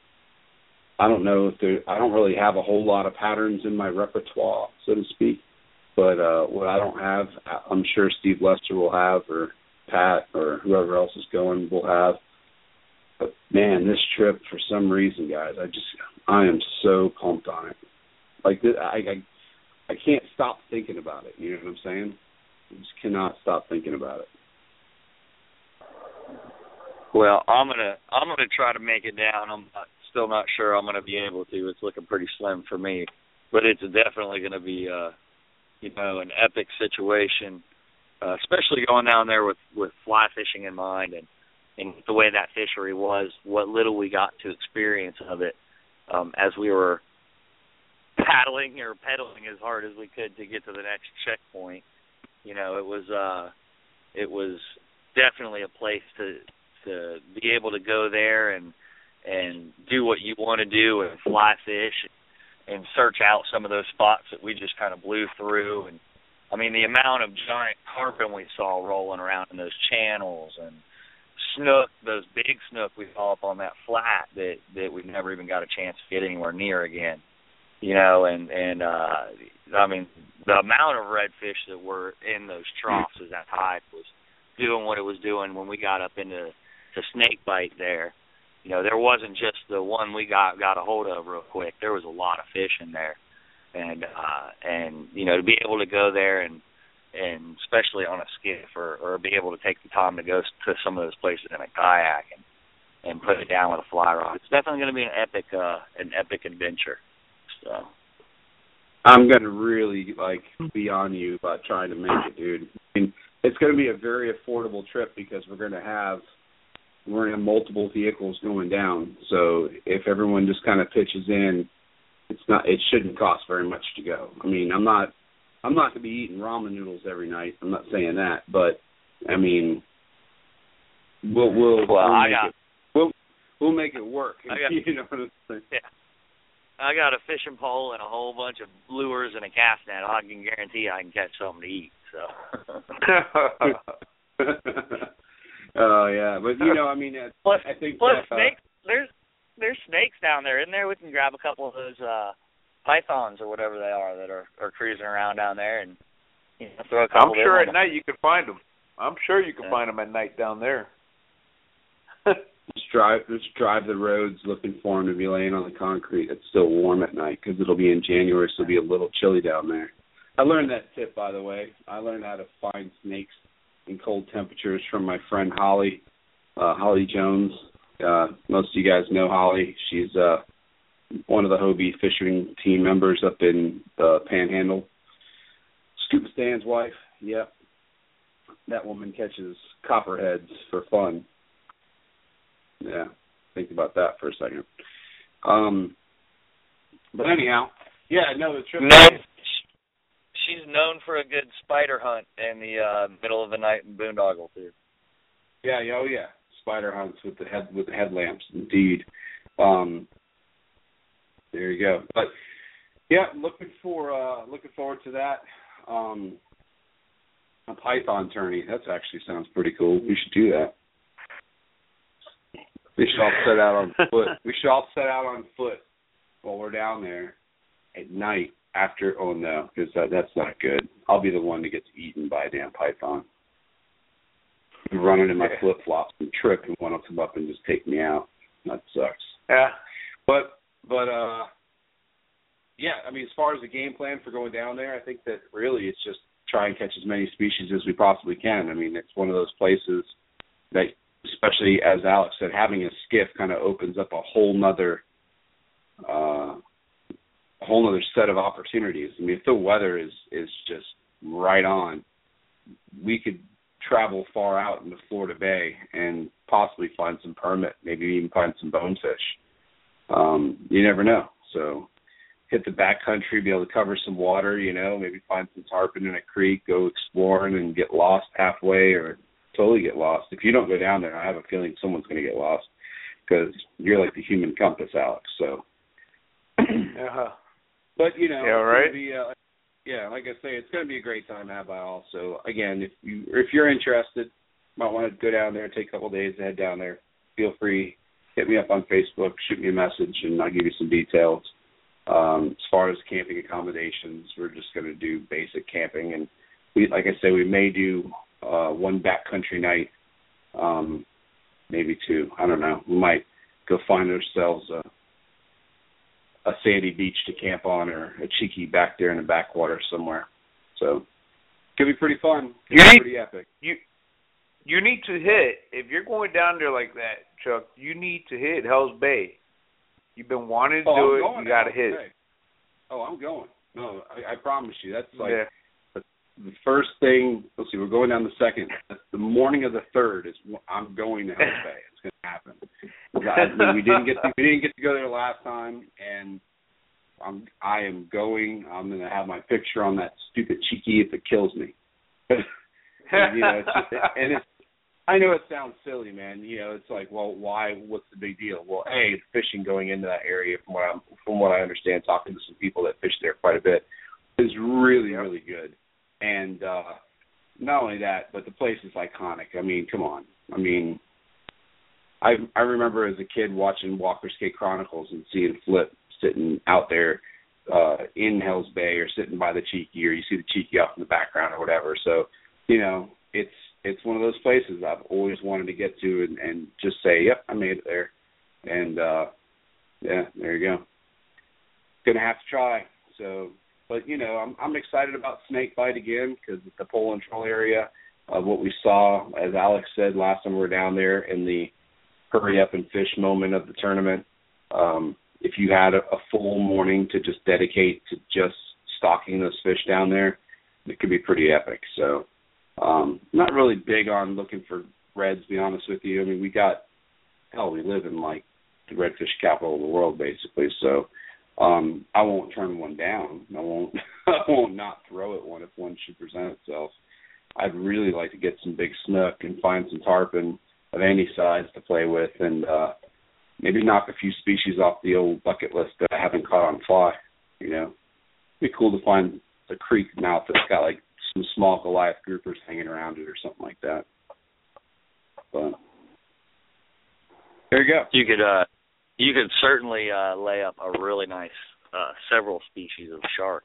I don't know if there. I don't really have a whole lot of patterns in my repertoire, so to speak. But uh, what I don't have, I'm sure Steve Lester will have, or Pat, or whoever else is going will have. But man, this trip for some reason, guys, I just I am so pumped on it. Like I, I I can't stop thinking about it. You know what I'm saying? I just cannot stop thinking about it. Well, I'm gonna I'm gonna try to make it down. I'm not, still not sure I'm gonna be able to. It's looking pretty slim for me, but it's definitely gonna be uh, you know an epic situation, uh, especially going down there with with fly fishing in mind and and the way that fishery was, what little we got to experience of it um, as we were paddling or pedaling as hard as we could to get to the next checkpoint. You know, it was uh it was definitely a place to to be able to go there and and do what you want to do and fly fish and search out some of those spots that we just kind of blew through and I mean the amount of giant tarpon we saw rolling around in those channels and snook, those big snook we saw up on that flat that that we never even got a chance to get anywhere near again you know, and and uh I mean the amount of redfish that were in those troughs as that tide was doing what it was doing when we got up into the Snake Bight there. You know, there wasn't just the one we got got a hold of real quick. There was a lot of fish in there. and uh and you know to be able to go there and and especially on a skiff or or be able to take the time to go to some of those places in a kayak and and put it down with a fly rod. It's definitely going to be an epic uh an epic adventure. So I'm gonna really like be on you about trying to make it, dude. I mean, it's gonna be a very affordable trip because we're gonna have we're gonna have multiple vehicles going down. So if everyone just kind of pitches in, it's not it shouldn't cost very much to go. I mean, I'm not I'm not gonna be eating ramen noodles every night. I'm not saying that, but I mean, we'll we'll well, we'll I make got it, we'll we'll make it work. I got- (laughs) you know what I'm saying? I got a fishing pole and a whole bunch of lures and a cast net. I can guarantee I can catch something to eat. So (laughs) oh yeah, but you know, I mean, uh, plus I think plus that, uh, snakes there's there's snakes down there. In there? We can grab a couple of those uh pythons or whatever they are that are are cruising around down there and you know, throw a couple I'm sure of at them night you can find them. I'm sure you can Yeah. find them at night down there. (laughs) just drive just drive the roads looking for them to be laying on the concrete. It's still warm at night because it'll be in January, so it'll be a little chilly down there. I learned that tip, by the way. I learned how to find snakes in cold temperatures from my friend Holly, uh, Holly Jones. Uh, most of you guys know Holly. She's uh, one of the Hobie fishing team members up in the Panhandle. Scuba Stan's wife. Yep. That woman catches copperheads for fun. Yeah, think about that for a second. Um, but anyhow, yeah, no, the trip. No, she's known for a good spider hunt in the uh middle of the night in boondoggle too. Yeah, yeah, oh yeah, spider hunts with the head with the headlamps, indeed. Um, there you go. But yeah, looking for uh looking forward to that. Um, a python tourney. That's actually sounds pretty cool. We should do that. We should all set out on (laughs) foot. We should all set out on foot while we're down there at night after. Oh no, because that, that's not good. I'll be the one that gets eaten by a damn python. I'm running in my flip flops and trip, and one will come up and just take me out. That sucks. Yeah. But but uh, yeah. I mean, as far as the game plan for going down there, I think that really it's just try and catch as many species as we possibly can. I mean, it's one of those places that, especially as Alex said, having a skiff kind of opens up a whole nother, uh, a whole nother set of opportunities. I mean, if the weather is is just right on, we could travel far out into Florida Bay and possibly find some permit, maybe even find some bonefish. Um, you never know. So hit the back country, be able to cover some water, you know, maybe find some tarpon in a creek, go exploring and get lost halfway or totally get lost. If you don't go down there, I have a feeling someone's going to get lost because you're like the human compass, Alex. So, (clears throat) Uh-huh. but you know, Yeah, right. Be, uh, yeah, like I say, it's going to be a great time have by all. So again, if you if you're interested, might want to go down there, take a couple days to head down there. Feel free, hit me up on Facebook, shoot me a message, and I'll give you some details. Um, as far as camping accommodations, we're just going to do basic camping, and we, like I said, we may do uh, one backcountry night, um, maybe two. I don't know. We might go find ourselves a a sandy beach to camp on, or a chickee back there in the backwater somewhere. So, could be pretty fun. Could You be need- pretty epic. You you need to hit if you're going down there like that, Chuck. You need to hit Hell's Bay. You've been wanting to Oh, do I'm it. You got to hit. Hey. Oh, I'm going. No, I, I promise you. That's like yeah. The first thing. Let's see, we're going down the second. The morning of the third is I'm going to Bay. It's going to happen. I mean, we didn't get to, we didn't get to go there last time, and I'm I am going. I'm going to have my picture on that stupid chickee if it kills me. (laughs) And, you know, it's just, and it's. I know it sounds silly, man. You know, it's like, well, why? What's the big deal? Well, a fishing going into that area, from what I'm from what I understand, talking to some people that fish there quite a bit, is really really good. And uh not only that, but the place is iconic. I mean, come on. I mean, I I remember as a kid watching Walker's Cay Chronicles and seeing Flip sitting out there uh in Hell's Bay or sitting by the Chickee or you see the Chickee off in the background or whatever. So, you know, it's it's one of those places I've always wanted to get to and, and just say, Yep, I made it there. And uh yeah, there you go. Gonna have to try. So, but you know, I'm I'm excited about Snake Bight again because it's the pole and troll area of what we saw, as Alex said last time we were down there in the hurry up and fish moment of the tournament. Um, if you had a, a full morning to just dedicate to just stalking those fish down there, it could be pretty epic. So, um, not really big on looking for reds. To be honest with you, I mean, we got hell, we live in like the redfish capital of the world, basically. So, um, I won't turn one down. I won't. (laughs) I won't not throw at one if one should present itself. I'd really like to get some big snook and find some tarpon of any size to play with, and uh, maybe knock a few species off the old bucket list that I haven't caught on fly. You know, It'd be cool to find a creek mouth that's got like some small Goliath groupers hanging around it or something like that. But there you go. You could uh you could certainly uh lay up a really nice uh several species of shark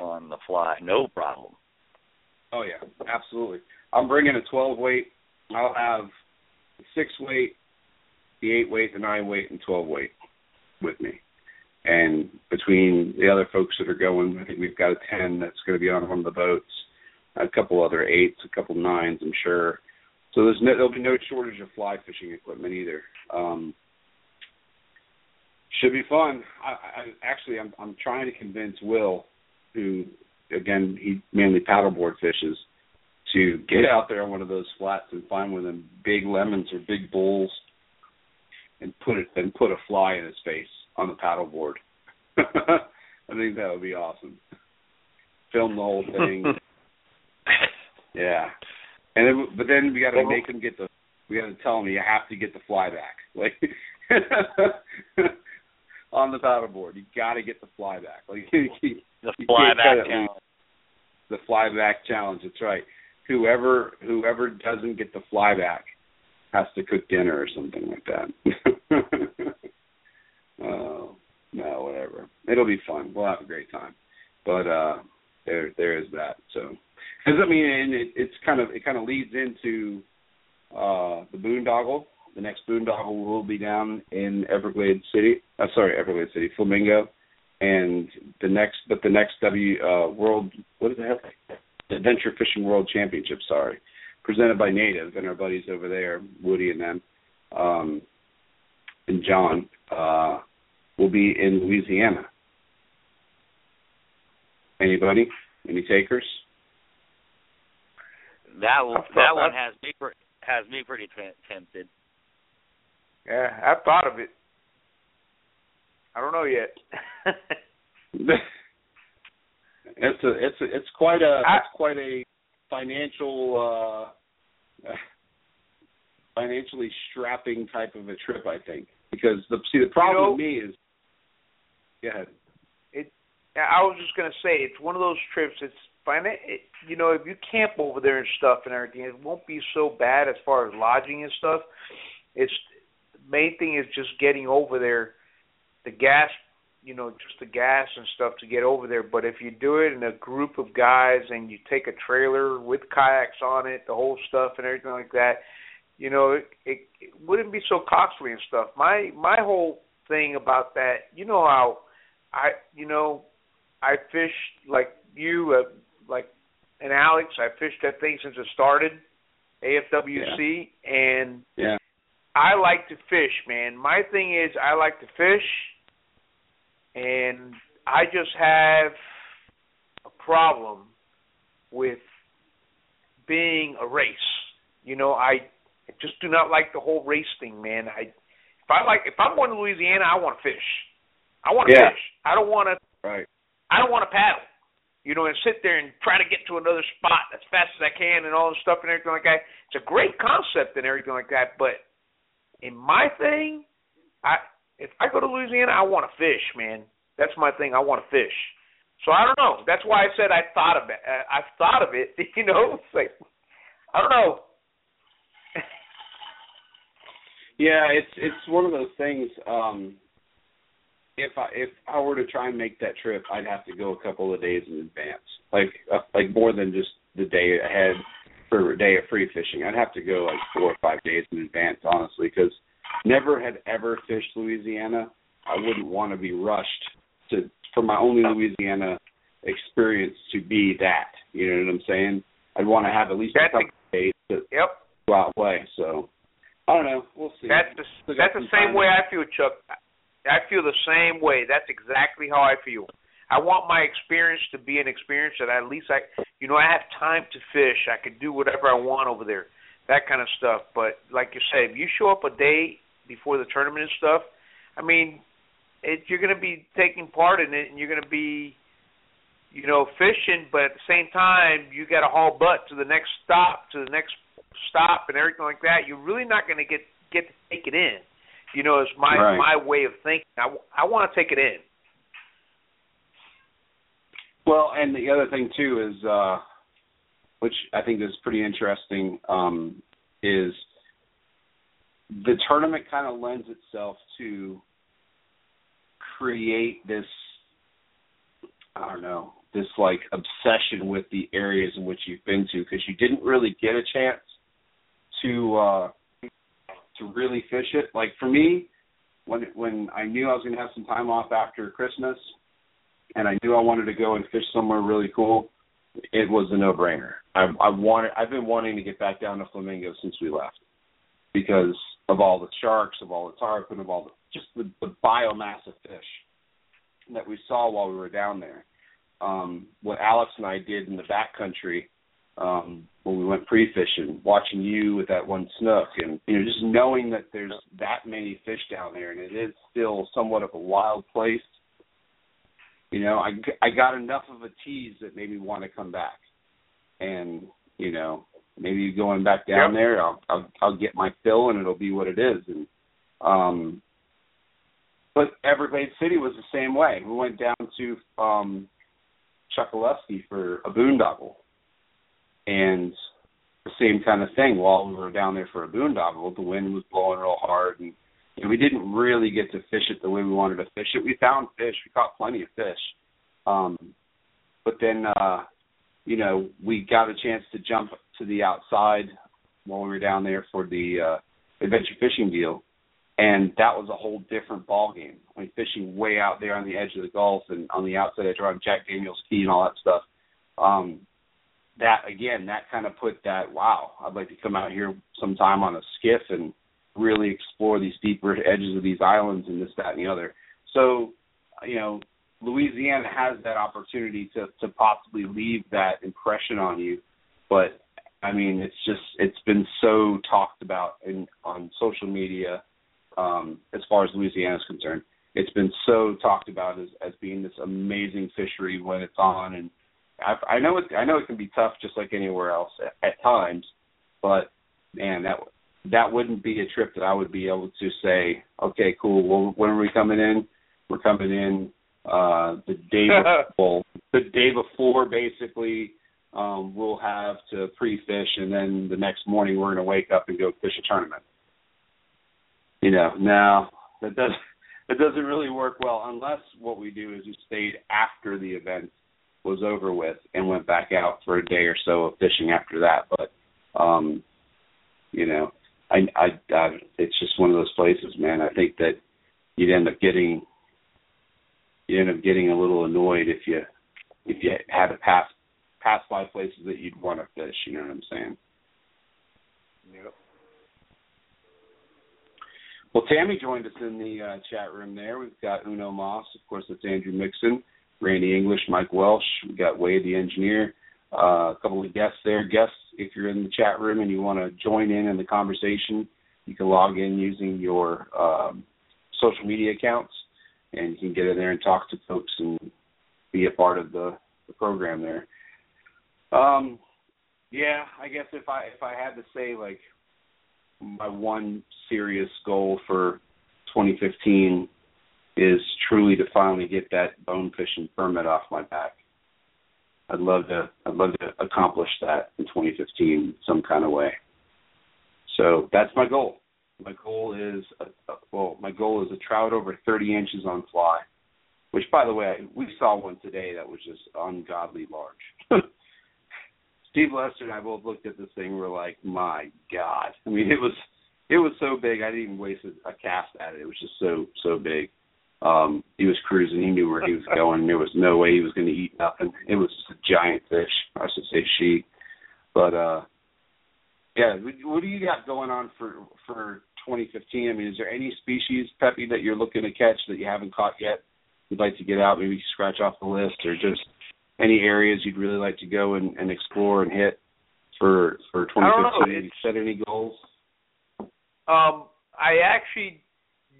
on the fly, no problem. Oh yeah, absolutely. I'm bringing a 12 weight. I'll have six weight, the eight weight, the nine weight, and 12 weight with me. And between the other folks that are going, I think we've got a 10 that's going to be on one of the boats, a couple other eights, a couple nines, I'm sure. So there's no, there'll be no shortage of fly fishing equipment either. Um, should be fun. I, I actually I'm I'm trying to convince Will, who again he mainly paddleboard fishes, to get out there on one of those flats and find one of them big lemons or big bulls, and put it and put a fly in his face on the paddleboard. (laughs) I think that would be awesome. Film the whole thing. (laughs) yeah, and then but then we got to make him get the. We got to tell him you have to get the fly back, like (laughs) on the paddleboard. You got to get the fly back, like (laughs) the fly back challenge. The fly back challenge. That's right. Whoever whoever doesn't get the fly back has to cook dinner or something like that. (laughs) Oh, no, whatever. It'll be fun. We'll have a great time. But uh there there is that. So because I mean and it, it's kind of it kind of leads into uh the boondoggle. The next boondoggle will be down in Everglades City. Uh, sorry, Everglades City, Flamingo. And the next but the next W uh world what is the hell? Adventure Fishing World Championship, sorry. Presented by Native and our buddies over there, Woody and them. Um and John uh, will be in Louisiana. Anybody? Any takers? That one, that one has me has me pretty tempted. Yeah, I've thought of it. I don't know yet. (laughs) it's a it's a, it's quite a I, it's quite a financial uh (laughs) financially strapping type of a trip, I think. Because the see the problem you know, with me is, go ahead. It. I was just gonna say it's one of those trips. It's fine. It, you know, if you camp over there and stuff and everything, it won't be so bad as far as lodging and stuff. It's main thing is just getting over there. The gas, you know, just the gas and stuff to get over there. But if you do it in a group of guys and you take a trailer with kayaks on it, the whole stuff and everything like that, you know, it, it, it wouldn't be so costly and stuff. My my whole thing about that, you know how I, you know, I fish like you, uh, like and Alex. I fished that thing since it started, AFWC, yeah. and yeah. I like to fish, man. My thing is I like to fish, and I just have a problem with being a race. You know, I just do not like the whole race thing, man. I if I like if I'm going to Louisiana, I want to fish. I want to yeah. fish. I don't want to. Right. I don't want to paddle. You know, and sit there and try to get to another spot as fast as I can and all this stuff and everything like that. It's a great concept and everything like that, but in my thing, I if I go to Louisiana, I want to fish, man. That's my thing. I want to fish. So I don't know. That's why I said I thought of it. I thought of it. (laughs) You know, it's like I don't know. Yeah, it's it's one of those things. Um, if I if I were to try and make that trip, I'd have to go a couple of days in advance, like uh, like more than just the day ahead for a day of free fishing. I'd have to go like four or five days in advance, honestly, because never had ever fished Louisiana. I wouldn't want to be rushed to for my only Louisiana experience to be that. You know what I'm saying? I'd want to have at least That's a couple days to Yep. go out and play. So I don't know. We'll see. That's the Still that's the same way I feel, Chuck. I feel the same way. That's exactly how I feel. I want my experience to be an experience that at least I, you know, I have time to fish. I can do whatever I want over there, that kind of stuff. But like you said, if you show up a day before the tournament and stuff, I mean, it, you're going to be taking part in it, and you're going to be, you know, fishing. But at the same time, you got to haul butt to the next stop, to the next stop, and everything like that. You're really not going to get get to take it in. You know, it's my Right. my way of thinking. I, I want to take it in. Well, and the other thing too is, uh, which I think is pretty interesting, um, is the tournament kind of lends itself to create this, I don't know, this like obsession with the areas in which you've been to because you didn't really get a chance to uh, to really fish it. Like for me, when when I knew I was going to have some time off after Christmas, and I knew I wanted to go and fish somewhere really cool, it was a no-brainer. I, I wanted, I've been wanting to get back down to Flamingo since we left because of all the sharks, of all the tarpon, of all the just the, the biomass of fish that we saw while we were down there. Um, what Alex and I did in the backcountry um, when we went pre-fishing, watching you with that one snook, and you know, just knowing that there's that many fish down there, and it is still somewhat of a wild place you know, I, I got enough of a tease that made me want to come back, and you know, maybe going back down Yep. there, I'll, I'll I'll get my fill, and it'll be what it is. And um, but Everglades City was the same way. We went down to um, Chokoloskee for a boondoggle, and the same kind of thing. While we were down there for a boondoggle, the wind was blowing real hard, and you know, we didn't really get to fish it the way we wanted to fish it. We found fish. We caught plenty of fish. Um, but then, uh, you know, we got a chance to jump to the outside while we were down there for the uh, adventure fishing deal, and that was a whole different ball game. I mean, fishing way out there on the edge of the Gulf and on the outside edge around Jack Daniels Key and all that stuff. Um, that again, that kind of put that wow. I'd like to come out here sometime on a skiff and really explore these deeper edges of these islands and this, that, and the other. So, you know, Louisiana has that opportunity to to possibly leave that impression on you, but I mean, it's just it's been so talked about in on social media um, as far as Louisiana is concerned. It's been so talked about as as being this amazing fishery when it's on, and I, I know it I know it can be tough just like anywhere else at, at times, but man, that that wouldn't be a trip that I would be able to say, okay, cool. Well, when are we coming in? We're coming in uh, the day (laughs) before. the day before, basically, um, we'll have to pre-fish, and then the next morning we're going to wake up and go fish a tournament. You know, now that does (laughs) that doesn't really work well unless what we do is we stayed after the event was over with and went back out for a day or so of fishing after that. But um, you know, I, I, I, it's just one of those places, man. I think that you'd end up getting, you end up getting a little annoyed if you, if you had to pass, pass by places that you'd want to fish. You know what I'm saying? Yep. Well, Tammy joined us in the uh, chat room there. We've got Uno Moss, of course, that's Andrew Mixon, Randy English, Mike Welsh. We've got Wade, the engineer. Uh, a couple of guests there. Guests, if you're in the chat room and you want to join in in the conversation, you can log in using your um, social media accounts, and you can get in there and talk to folks and be a part of the, the program there. Um, yeah, I guess if I if I had to say like my one serious goal for 2015 is truly to finally get that bone fishing permit off my back. I'd love to I'd love to accomplish that in 2015 some kind of way. So that's my goal. My goal is a, a, well, my goal is a trout over 30 inches on fly, which by the way we saw one today that was just ungodly large. (laughs) Steve Lester and I both looked at this thing. We're like, my God! I mean, it was it was so big. I didn't even waste a cast at it. It was just so so big. Um, he was cruising. He knew where he was going. There was no way he was going to eat nothing. It was just a giant fish. I should say she. But uh, yeah, what do you got going on for for 2015? I mean, is there any species, Peppy, that you're looking to catch that you haven't caught yet? You'd like to get out, maybe scratch off the list, or just any areas you'd really like to go and, and explore and hit for for 2015? You set any goals? Um, I actually,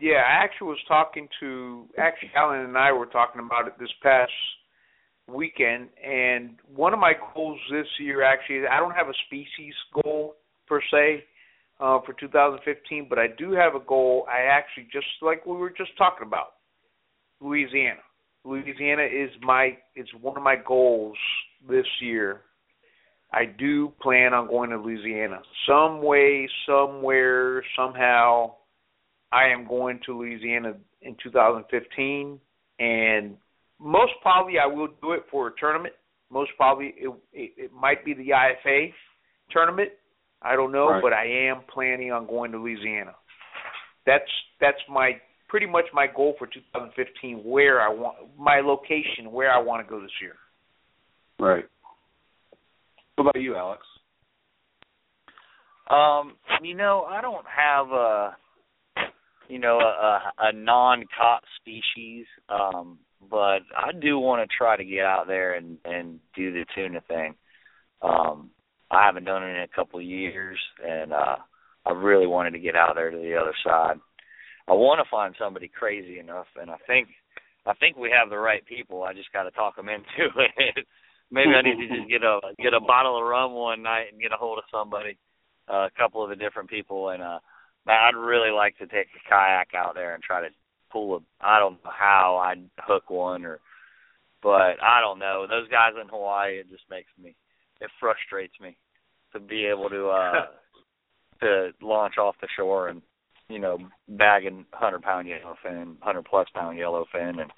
yeah, I actually was talking to actually Alan and I were talking about it this past weekend, and one of my goals this year actually, I don't have a species goal per se uh, for 2015, but I do have a goal. I actually just like we were just talking about Louisiana. Louisiana is my it's one of my goals this year. I do plan on going to Louisiana. Some way, somewhere, somehow I am going to Louisiana in 2015 and most probably I will do it for a tournament. Most probably it it, it might be the IFA tournament. I don't know, right. but I am planning on going to Louisiana. That's that's my pretty much my goal for 2015. Where I want my location, where I want to go this year. Right. What about you, Alex? Um, you know, I don't have a you know a, a non-cop species, um, but I do want to try to get out there and and do the tuna thing. Um, I haven't done it in a couple of years, and uh, I really wanted to get out there to the other side. I want to find somebody crazy enough, and I think I think we have the right people. I just got to talk them into (laughs) it. Maybe I need to just get a get a bottle of rum one night and get a hold of somebody, uh, a couple of the different people, and uh, I'd really like to take a kayak out there and try to pull a. I don't know how I'd hook one or, but I don't know. Those guys in Hawaii, it just makes me it frustrates me to be able to uh (laughs) to launch off the shore and you know bagging hundred pound yellowfin, hundred plus pound yellowfin, and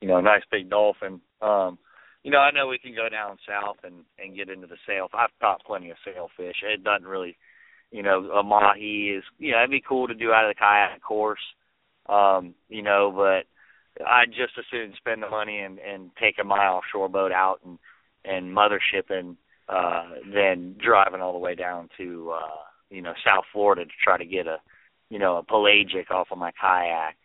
you know a nice big dolphin. Um, you know I know we can go down south and and get into the sail. I've caught plenty of sailfish. It doesn't really, you know, a mahi is you know it'd be cool to do out of the kayak course. Um, you know, but I'd just as soon spend the money and and take a mile offshore boat out and and mothershipping uh than driving all the way down to uh you know South Florida to try to get a you know a pelagic off of my kayak.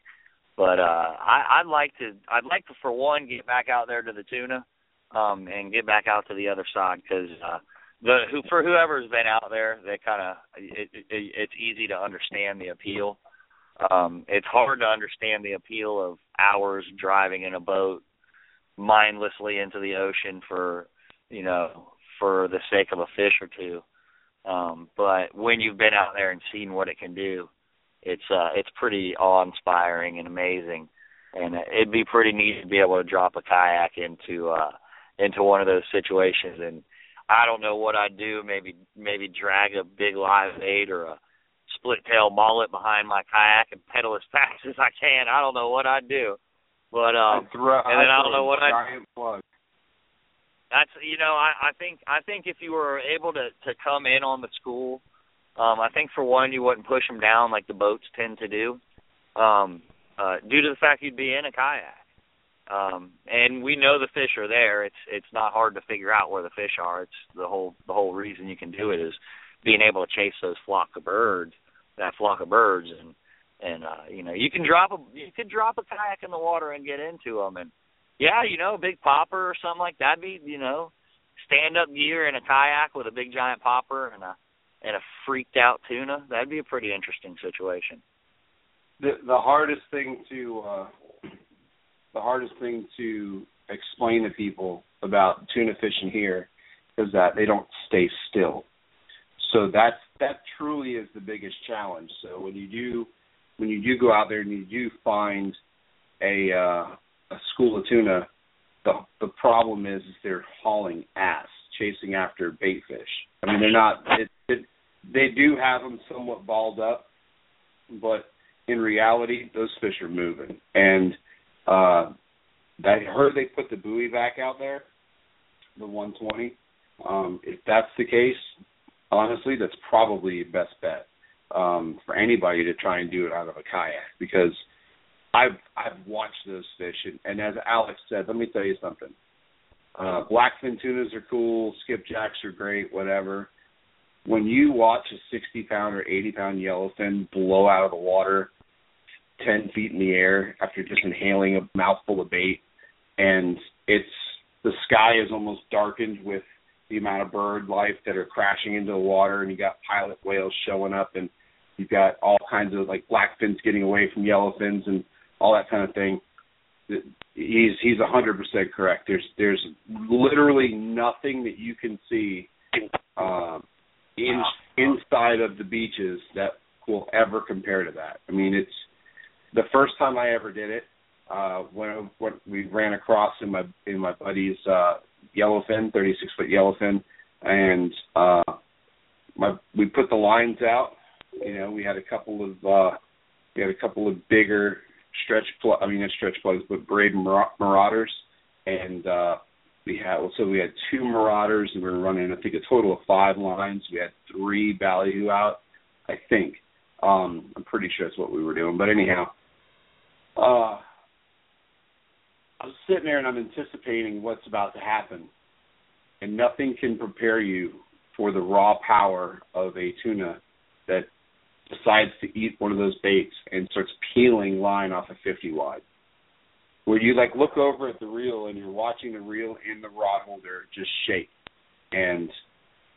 But uh I I'd like to I'd like to for one get back out there to the tuna um and get back out to the other side cuz uh the who for whoever's been out there they kind of it, it it's easy to understand the appeal. Um it's hard to understand the appeal of hours driving in a boat mindlessly into the ocean for you know for the sake of a fish or two. Um, but when you've been out there and seen what it can do, it's uh, it's pretty awe-inspiring and amazing. And it'd be pretty neat to be able to drop a kayak into uh, into one of those situations. And I don't know what I'd do. Maybe maybe drag a big live bait or a split tail mullet behind my kayak and pedal as (laughs) fast as I can. I don't know what I'd do. But um, throw, and then I don't know what I'd giant plug. that's you know I I think I think if you were able to to come in on the school, um I think for one you wouldn't push them down like the boats tend to do, um uh due to the fact you'd be in a kayak. Um and we know the fish are there. It's it's not hard to figure out where the fish are. It's the whole the whole reason you can do it is being able to chase those flock of birds, that flock of birds and and uh you know you can drop a you could drop a kayak in the water and get into them and yeah, you know, a big popper or something like that'd be, you know, stand up gear in a kayak with a big giant popper and a and a freaked out tuna. That'd be a pretty interesting situation. The the hardest thing to uh the hardest thing to explain to people about tuna fishing here is that they don't stay still. So that's that truly is the biggest challenge. So when you do when you do go out there and you do find a uh a school of tuna, the the problem is, is they're hauling ass, chasing after bait fish. I mean, they're not. It, it, they do have them somewhat balled up, but in reality, those fish are moving. And uh, I heard they put the buoy back out there, the 120. Um, if that's the case, honestly, that's probably your best bet um, for anybody to try and do it out of a kayak because I've I've watched those fish, and, and as Alex said, let me tell you something. Uh, blackfin tunas are cool, skipjacks are great, whatever. When you watch a 60 pound or 80 pound yellowfin blow out of the water 10 feet in the air after just inhaling a mouthful of bait, and it's the sky is almost darkened with the amount of bird life that are crashing into the water, and you got pilot whales showing up, and you've got all kinds of like black fins getting away from yellow fins and all that kind of thing. He's he's a hundred percent correct. There's there's literally nothing that you can see um, in inside of the beaches that will ever compare to that. I mean, it's the first time I ever did it. Uh, when when we ran across in my in my buddy's uh, yellowfin, 36 foot yellowfin, and uh, my we put the lines out. You know, we had a couple of uh, we had a couple of bigger stretch pl- I mean not stretch plugs, but braid marauders, and uh, we had so we had two marauders, and we were running I think a total of five lines. We had three ballyhoo out, I think. Um, I'm pretty sure that's what we were doing, but anyhow, uh, I was sitting there and I'm anticipating what's about to happen, and nothing can prepare you for the raw power of a tuna that decides to eat one of those baits and starts peeling line off a 50 wide. Where you like look over at the reel and you're watching the reel and the rod holder just shake, and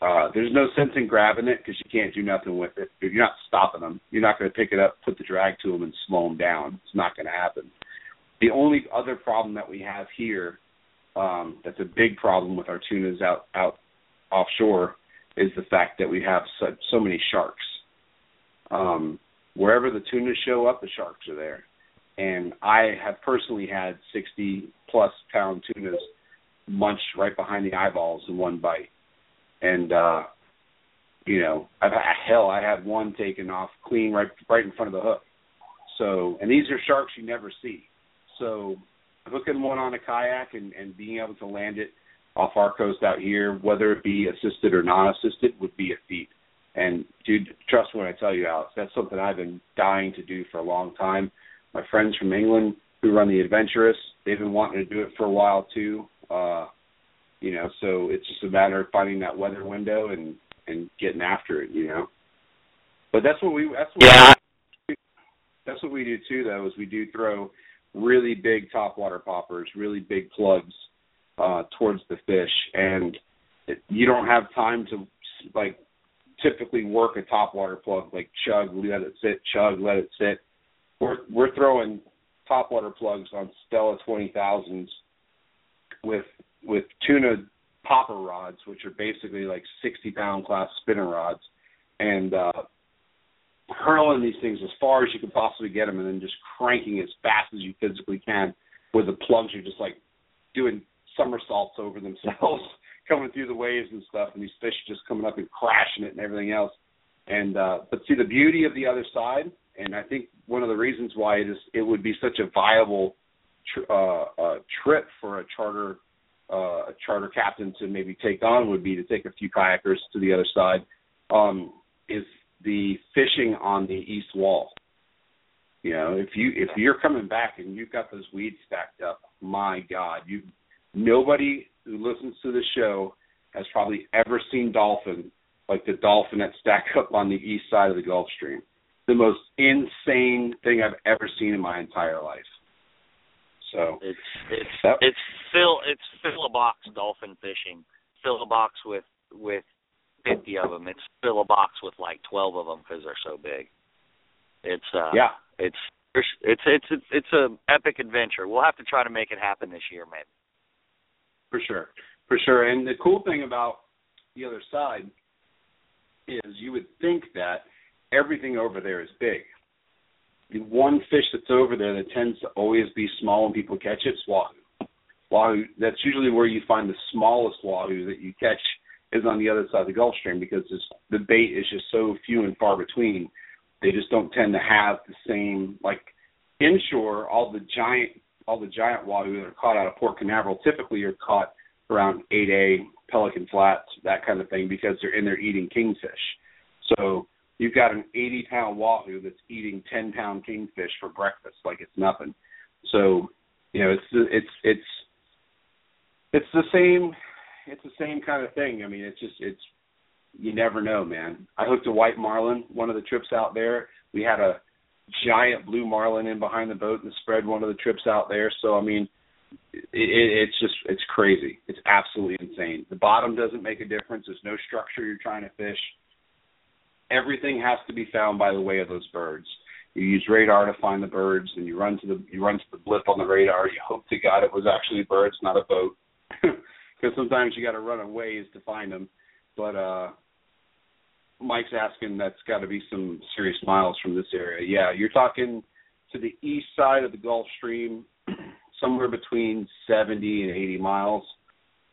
uh, there's no sense in grabbing it because you can't do nothing with it. You're not stopping them. You're not going to pick it up, put the drag to them, and slow them down. It's not going to happen. The only other problem that we have here, um, that's a big problem with our tunas out out offshore, is the fact that we have so, so many sharks. Um, wherever the tunas show up, the sharks are there. And I have personally had 60 plus pound tunas munched right behind the eyeballs in one bite and uh you know i've hell i had one taken off clean right right in front of the hook. So and these are sharks you never see. So hooking one on a kayak and and being able to land it off our coast out here whether it be assisted or non assisted would be a feat. And dude trust me when i tell you alex that's something i've been dying to do for a long time. My friends from england who run the adventurous they've been wanting to do it for a while too. Uh you know so it's just a matter of finding that weather window and and getting after it you know. But that's what we that's what yeah. we, that's what we do too though is we do throw really big top water poppers really big plugs uh towards the fish. And it, you don't have time to like typically work a top water plug like chug let it sit chug let it sit. We're we're throwing top water plugs on stella twenty thousands with with tuna popper rods, which are basically like 60 pound class spinner rods, and uh, hurling these things as far as you can possibly get them, and then just cranking as fast as you physically can. Where the plugs are just like doing somersaults over themselves, (laughs) coming through the waves and stuff, and these fish just coming up and crashing it and everything else. And uh, but see the beauty of the other side, and I think one of the reasons why it is it would be such a viable tr- uh, uh, trip for a charter uh, a charter captain to maybe take on would be to take a few kayakers to the other side. Um, is the fishing on the east wall? You know, if you if you're coming back and you've got those weeds stacked up, my God, you nobody who listens to the show has probably ever seen dolphin like the dolphin that stack (laughs) up on the east side of the Gulf Stream. The most insane thing I've ever seen in my entire life. So it's it's that, it's fill it's fill a box dolphin fishing. Fill a box with with fifty of them. It's fill a box with like twelve of them because they're so big. It's uh yeah. It's it's it's it's it's a epic adventure. We'll have to try to make it happen this year, maybe. For sure, for sure. And the cool thing about the other side is you would think that everything over there is big the one fish that's over there that tends to always be small when people catch it is wahoo. Wahoo. That's usually where you find the smallest wahoo that you catch is on the other side of the Gulf Stream because the bait is just so few and far between. They just don't tend to have the same like inshore. All the giant, all the giant wahoo that are caught out of Port Canaveral typically are caught around 8A, Pelican Flats, that kind of thing because they're in there eating kingfish. So you've got an 80 pound wahoo that's eating 10 pound kingfish for breakfast like it's nothing. So, you know, it's it's it's it's the same it's the same kind of thing. I mean, it's just it's you never know, man. I hooked a white marlin one of the trips out there. We had a giant blue marlin in behind the boat and spread one of the trips out there. So I mean, it, it, it's just it's crazy. It's absolutely insane. The bottom doesn't make a difference. There's no structure you're trying to fish. Everything has to be found by the way of those birds. You use radar to find the birds, and you run to the you run to the blip on the radar. You hope to God it was actually birds, not a boat, (laughs) because sometimes you got to run a ways to find them. But uh Mike's asking that's got to be some serious miles from this area. Yeah, you're talking to the east side of the Gulf Stream, (clears throat) somewhere between 70 and 80 miles.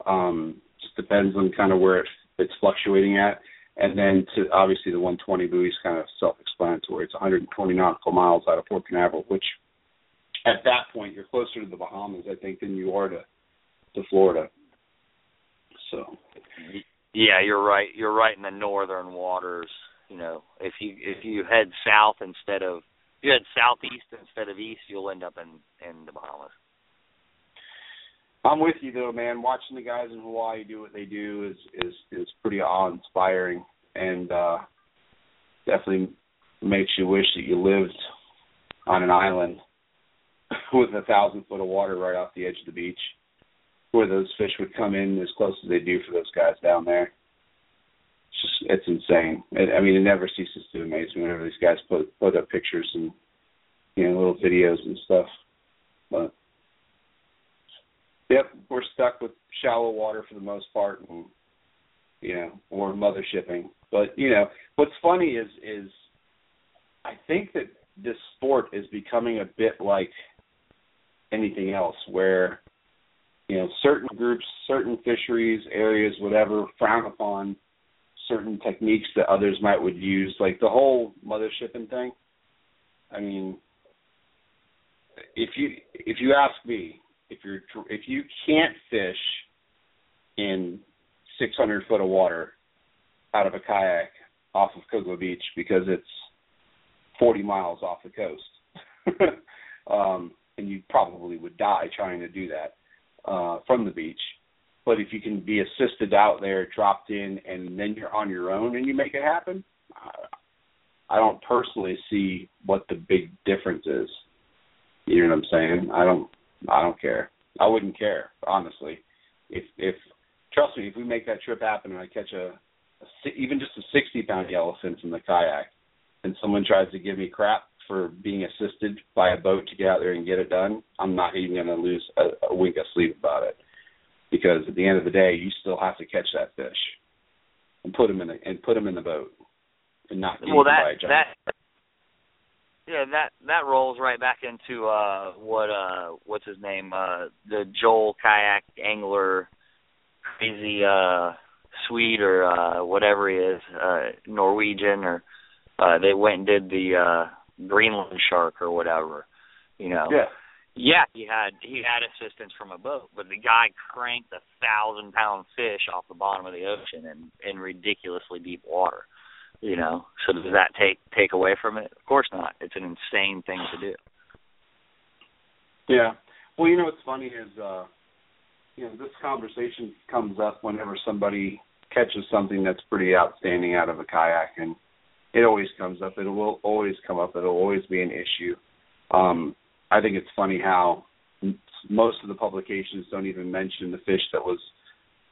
Um, just depends on kind of where it, it's fluctuating at. And then to obviously the 120 buoy is kind of self-explanatory. It's 120 nautical miles out of Port Canaveral, which at that point you're closer to the Bahamas, I think, than you are to to Florida. So yeah, you're right. You're right in the northern waters. You know, if you if you head south instead of if you head southeast instead of east, you'll end up in in the Bahamas. I'm with you though, man. Watching the guys in Hawaii do what they do is is is pretty awe inspiring, and uh definitely makes you wish that you lived on an island (laughs) with a thousand foot of water right off the edge of the beach where those fish would come in as close as they do for those guys down there. It's just it's insane. It, I mean, it never ceases to amaze me whenever these guys put put up pictures and you know little videos and stuff. But yep, we're stuck with shallow water for the most part, and you know, or mother shipping. But you know, what's funny is is I think that this sport is becoming a bit like anything else, where you know, certain groups, certain fisheries, areas, whatever, frown upon certain techniques that others might would use, like the whole mothershipping thing. I mean, if you if you ask me, if you're if you can't fish in 600 foot of water out of a kayak off of Cocoa Beach because it's 40 miles off the coast, (laughs) um, and you probably would die trying to do that uh, from the beach. But if you can be assisted out there, dropped in, and then you're on your own and you make it happen, I don't personally see what the big difference is. You know what I'm saying? I don't. I don't care. I wouldn't care honestly. If if trust me, if we make that trip happen and I catch a, a even just a 60 pound yellowfin from the kayak, and someone tries to give me crap for being assisted by a boat to get out there and get it done, I'm not even going to lose a, a wink of sleep about it. Because at the end of the day, you still have to catch that fish and put him in the and put him in the boat and not get well, that, by a giant. That, yeah, that that rolls right back into uh what uh what's his name uh the Joel kayak angler crazy uh Swede or uh whatever he is uh Norwegian or uh they went and did the uh Greenland shark or whatever, you know. Yeah. Yeah, he had he had assistance from a boat, but the guy cranked a thousand pound fish off the bottom of the ocean in in ridiculously deep water. You know, so does that take take away from it? Of course not. It's an insane thing to do. Yeah. Well, you know what's funny is uh you know, this conversation comes up whenever somebody catches something that's pretty outstanding out of a kayak and it always comes up. It will always come up. It'll always be an issue. Um, I think it's funny how most of the publications don't even mention the fish that was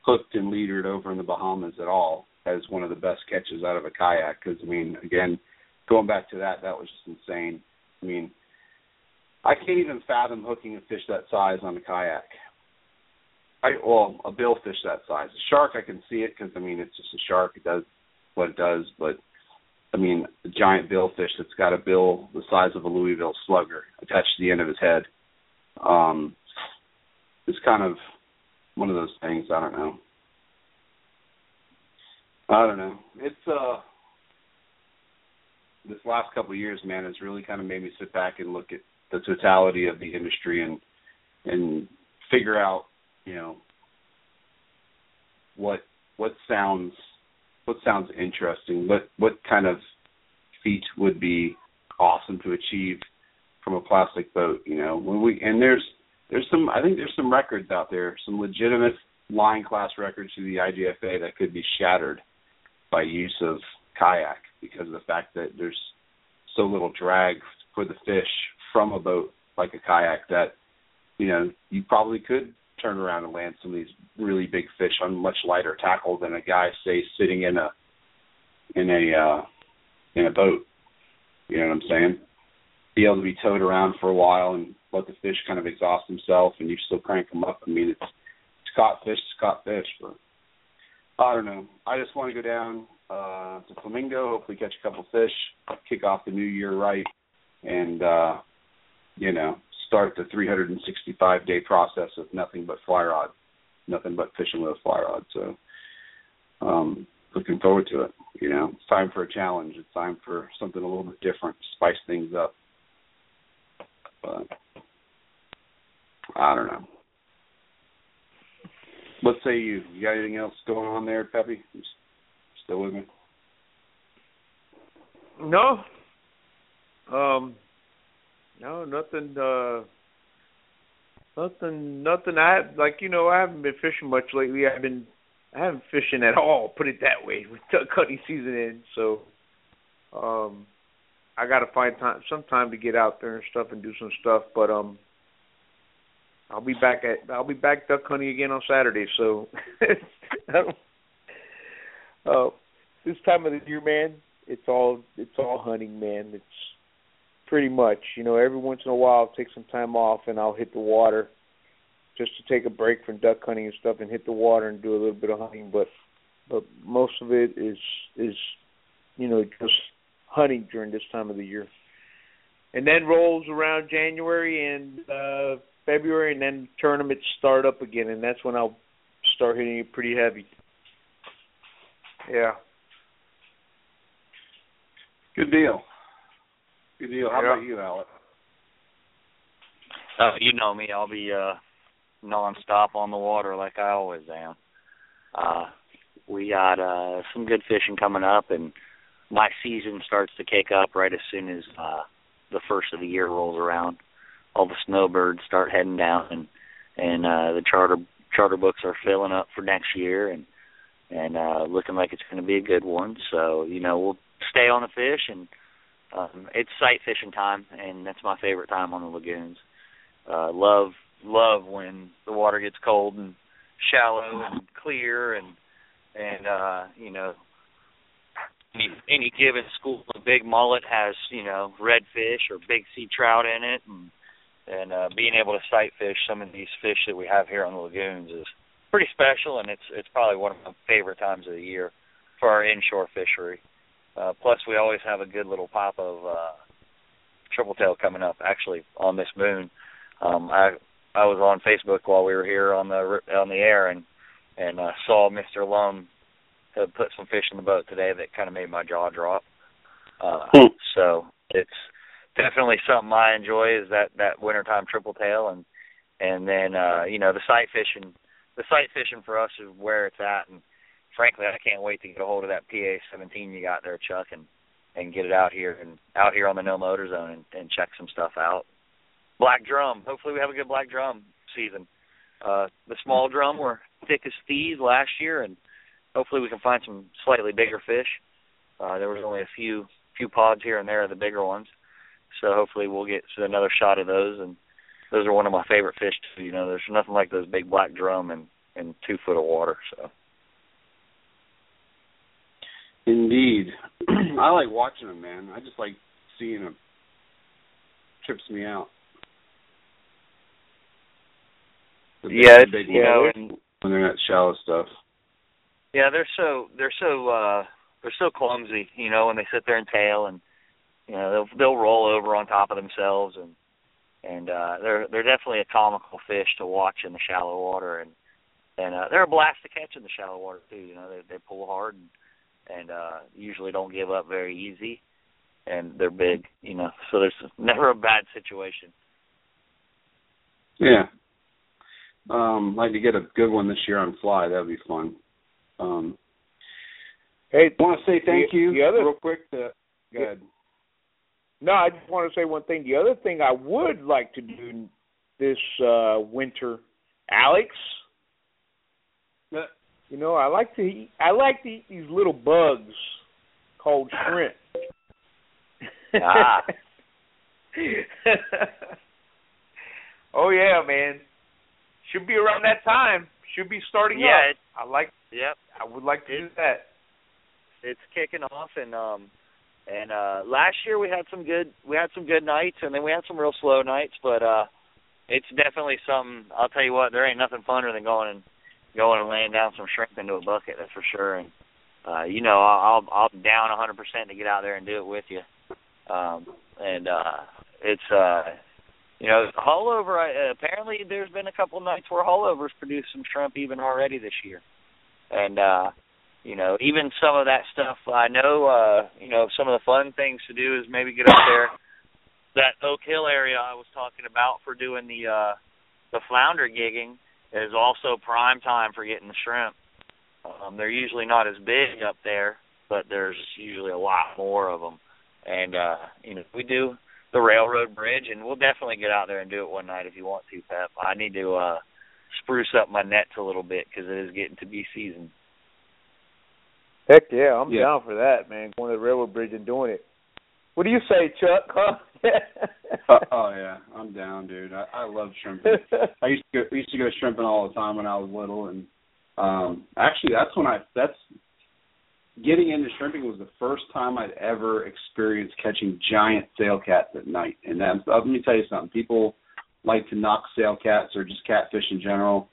hooked and leadered over in the Bahamas at all as one of the best catches out of a kayak. Because I mean, again, going back to that, that was just insane. I mean, I can't even fathom hooking a fish that size on a kayak. I well, a billfish that size. A shark, I can see it because I mean, it's just a shark. It does what it does, but I mean, a giant billfish that's got a bill the size of a Louisville slugger attached to the end of his head. Um, it's kind of one of those things. I don't know. I don't know. It's uh, this last couple of years, man, has really kind of made me sit back and look at the totality of the industry and and figure out, you know, what what sounds what sounds interesting, what what kind of feat would be awesome to achieve from a plastic boat. You know, when we and there's there's some I think there's some records out there, some legitimate line class records through the IGFA that could be shattered by use of kayak because of the fact that there's so little drag for the fish from a boat like a kayak that you know you probably could turn around and land some of these really big fish on much lighter tackle than a guy say sitting in a in a uh in a boat. You know what I'm saying? Be able to be towed around for a while and let the fish kind of exhaust himself and you still crank them up. I mean it's it's caught fish, it's caught fish, but I don't know. I just want to go down uh to Flamingo, hopefully catch a couple fish, kick off the new year right and uh you know, start the 365 day process of nothing but fly rod, nothing but fishing with a fly rod. So, um, looking forward to it. You know, it's time for a challenge. It's time for something a little bit different, spice things up. But I don't know. Let's say you. You got anything else going on there, Peppy? Still with me? No. Um no, nothing uh nothing nothing I like you know, I haven't been fishing much lately. I've been I haven't fishing at all, put it that way, (laughs) with cutting season in, so um I gotta find time some time to get out there and stuff and do some stuff, but um I'll be back at I'll be back duck hunting again on Saturday, so (laughs) uh this time of the year man, it's all it's all hunting man. It's pretty much. You know, every once in a while I'll take some time off and I'll hit the water just to take a break from duck hunting and stuff and hit the water and do a little bit of hunting, but but most of it is is you know, just hunting during this time of the year. And then rolls around January and uh February and then tournaments start up again and that's when I'll start hitting it pretty heavy. Yeah. Good deal. Good deal. How Yeah. about you, Alec? Uh, you know me. I'll be uh nonstop on the water like I always am. Uh we got uh some good fishing coming up and my season starts to kick up right as soon as uh the first of the year rolls around. All the snowbirds start heading down and and uh the charter charter books are filling up for next year and and uh looking like it's going to be a good one. So, you know, we'll stay on the fish and um it's sight fishing time and that's my favorite time on the lagoons. Uh love love when the water gets cold and shallow and clear and and uh you know any any given school of big mullet has you know redfish or big sea trout in it and and uh being able to sight fish some of these fish that we have here on the lagoons is pretty special and it's it's probably one of my favorite times of the year for our inshore fishery uh plus we always have a good little pop of uh triple tail coming up actually on this moon um i I was on Facebook while we were here on the on the air and and uh, saw Mr. Lum had put some fish in the boat today that kind of made my jaw drop. Uh, Hmm. so it's definitely something I enjoy is that that wintertime triple tail and and then uh, you know the sight fishing the sight fishing for us is where it's at and frankly I can't wait to get a hold of that PA seventeen you got there, Chuck, and and get it out here and out here on the no motor zone and, and check some stuff out black drum. Hopefully, we have a good black drum season. Uh, the small drum were thick as thieves last year, and hopefully, we can find some slightly bigger fish. Uh, there was only a few few pods here and there of the bigger ones, so hopefully, we'll get another shot of those. And those are one of my favorite fish. Too. You know, there's nothing like those big black drum and and two foot of water. So. Indeed. (clears throat) I like watching them, man. I just like seeing them. Trips me out. The big- Yeah, big you know, and when they're not shallow stuff. Yeah, they're so they're so uh they're so clumsy, you know, when they sit there and tail and you know, they'll they'll roll over on top of themselves and and uh they're they're definitely a comical fish to watch in the shallow water and and uh they're a blast to catch in the shallow water too, you know, they they pull hard and and uh usually don't give up very easy and they're big, you know. So there's never a bad situation. Yeah. Um, like to get a good one this year on fly. That'd be fun. Um, Hey, want to say thank The- you the other- real quick. To, go ahead. No, I just want to say one thing. The other thing I would like to do this uh winter, Alex. You know, I like to eat. I like to eat these little bugs called shrimp. Ah. (laughs) oh yeah, man. Should be around that time. Should be starting Yeah, up. I like. Yep. I would like to do that. it's kicking off and um and uh last year we had some good we had some good nights and then we had some real slow nights but uh it's definitely something I'll tell you what there ain't nothing funner than going and going and laying down some shrimp into a bucket that's for sure. And uh you know I'll I'll I'll down a 100% to get out there and do it with you. Um and uh it's uh you know Haulover uh, apparently there's been a couple nights where Haulovers produced some shrimp even already this year. And uh you know, even some of that stuff I know uh, you know, some of the fun things to do is maybe get up there that Oak Hill area I was talking about for doing the uh the flounder gigging is also prime time for getting the shrimp. Um they're usually not as big up there, but there's usually a lot more of them. And uh you know, we do the railroad bridge and we'll definitely get out there and do it one night if you want to, Pep. I need to uh spruce up my nets a little bit cuz it is getting to be season. Heck yeah, I'm Yeah. down for that, man. Going to the railroad bridge and doing it. What do you say, Chuck? (laughs) Huh? oh, oh yeah, I'm down, dude. I, I love shrimping. I used to go I used to go shrimping all the time when I was little, and um actually that's when I that's getting into shrimping was the first time I'd ever experienced catching giant sail cats at night. And that's let me tell you something. People like to knock sail cats or just catfish in general.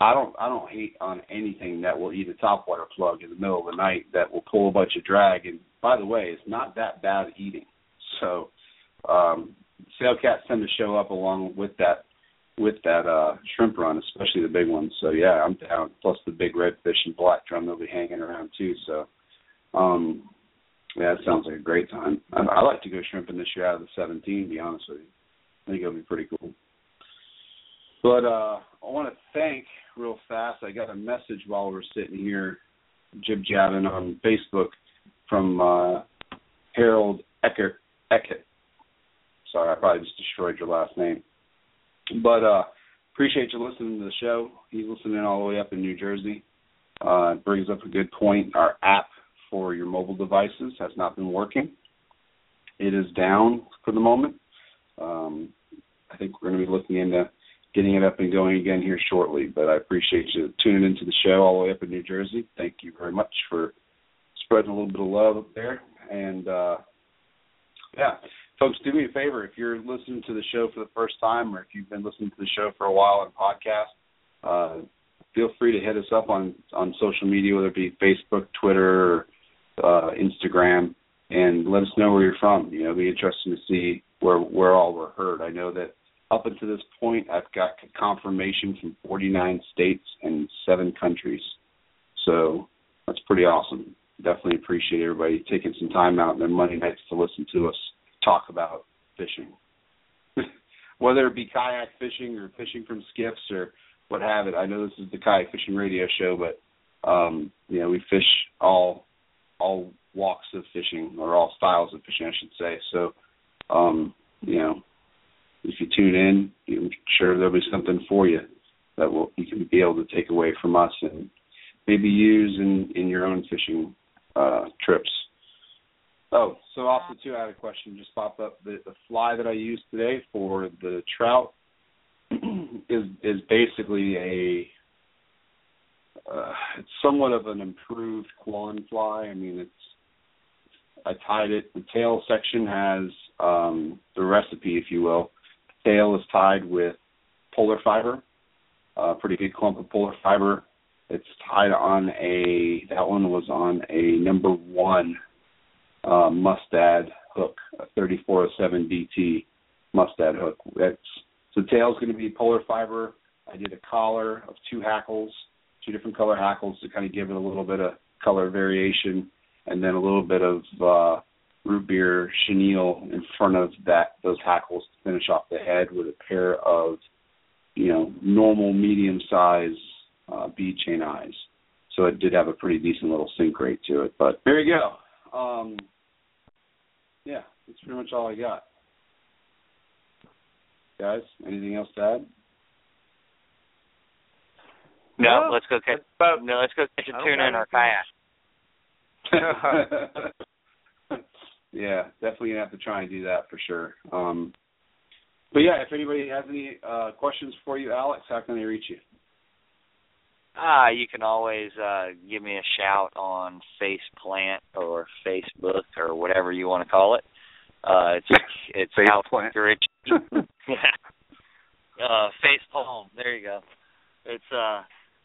I don't I don't hate on anything that will eat a topwater plug in the middle of the night that will pull a bunch of drag. And by the way, it's not that bad eating. So um sail tend to show up along with that with that uh shrimp run, especially the big ones. So yeah, I'm down. Plus the big redfish and black drum they'll be hanging around too. So um yeah, that sounds like a great time. I, I like to go shrimping this year out of the 17. To be honest with you, I think it'll be pretty cool. But uh I want to thank real fast. I got a message while we're sitting here jib jabbing on Facebook from uh Harold Eckert Eckert. Sorry, I probably just destroyed your last name. But uh appreciate you listening to the show. He's listening all the way up in New Jersey. Uh brings up a good point. Our app for your mobile devices has not been working. It is down for the moment. Um I think we're going to be looking into getting it up and going again here shortly. But I appreciate you tuning into the show all the way up in New Jersey. Thank you very much for spreading a little bit of love up there. And uh yeah, folks, do me a favor if you're listening to the show for the first time, or if you've been listening to the show for a while on podcast, uh, feel free to hit us up on on social media, whether it be Facebook, Twitter, or uh, Instagram, and let us know where you're from. You know, it'd be interesting to see where where all we're heard. I know that up until this point, I've got confirmation from 49 states and seven countries, so that's pretty awesome. Definitely appreciate everybody taking some time out in their Monday nights to listen to us talk about fishing. (laughs) Whether it be kayak fishing or fishing from skiffs or what have it. I know this is the kayak fishing radio show, but um, you know, we fish all all walks of fishing or all styles of fishing I should say. So um, you know, if you tune in, I'm sure there'll be something for you that will you can be able to take away from us and maybe use in in your own fishing uh trips. Oh, so also too, I had a question just popped up. The, the fly that I used today for the trout (clears throat) is is basically a uh, it's somewhat of an improved Kwan fly. I mean, it's I tied it. The tail section has um, the recipe, if you will. Tail is tied with polar fiber, a pretty big clump of polar fiber. It's tied on a that one was on a number one uh, mustad hook, a 3407 DT mustad hook. That's so the tail's going to be polar fiber. I did a collar of two hackles, two different color hackles to kind of give it a little bit of color variation, and then a little bit of uh, root beer chenille in front of that those hackles to finish off the head with a pair of you know normal medium size uh, bead chain eyes. So it did have a pretty decent little sink rate to it. But there you go. Um, yeah, that's pretty much all I got. Guys, anything else to add? No, No, let's go catch. About No, let's go catch I a don't tuna in our anything. kayak. (laughs) (laughs) yeah, definitely gonna have to try and do that for sure. Um, but yeah, if anybody has any uh, questions for you, Alex, how can they reach you? Ah, you can always uh give me a shout on Faceplant or Facebook or whatever you want to call it. Uh it's it's Alex Faceplant. Gorichki. yeah. (laughs) (laughs) Uh face palm, there you go. It's uh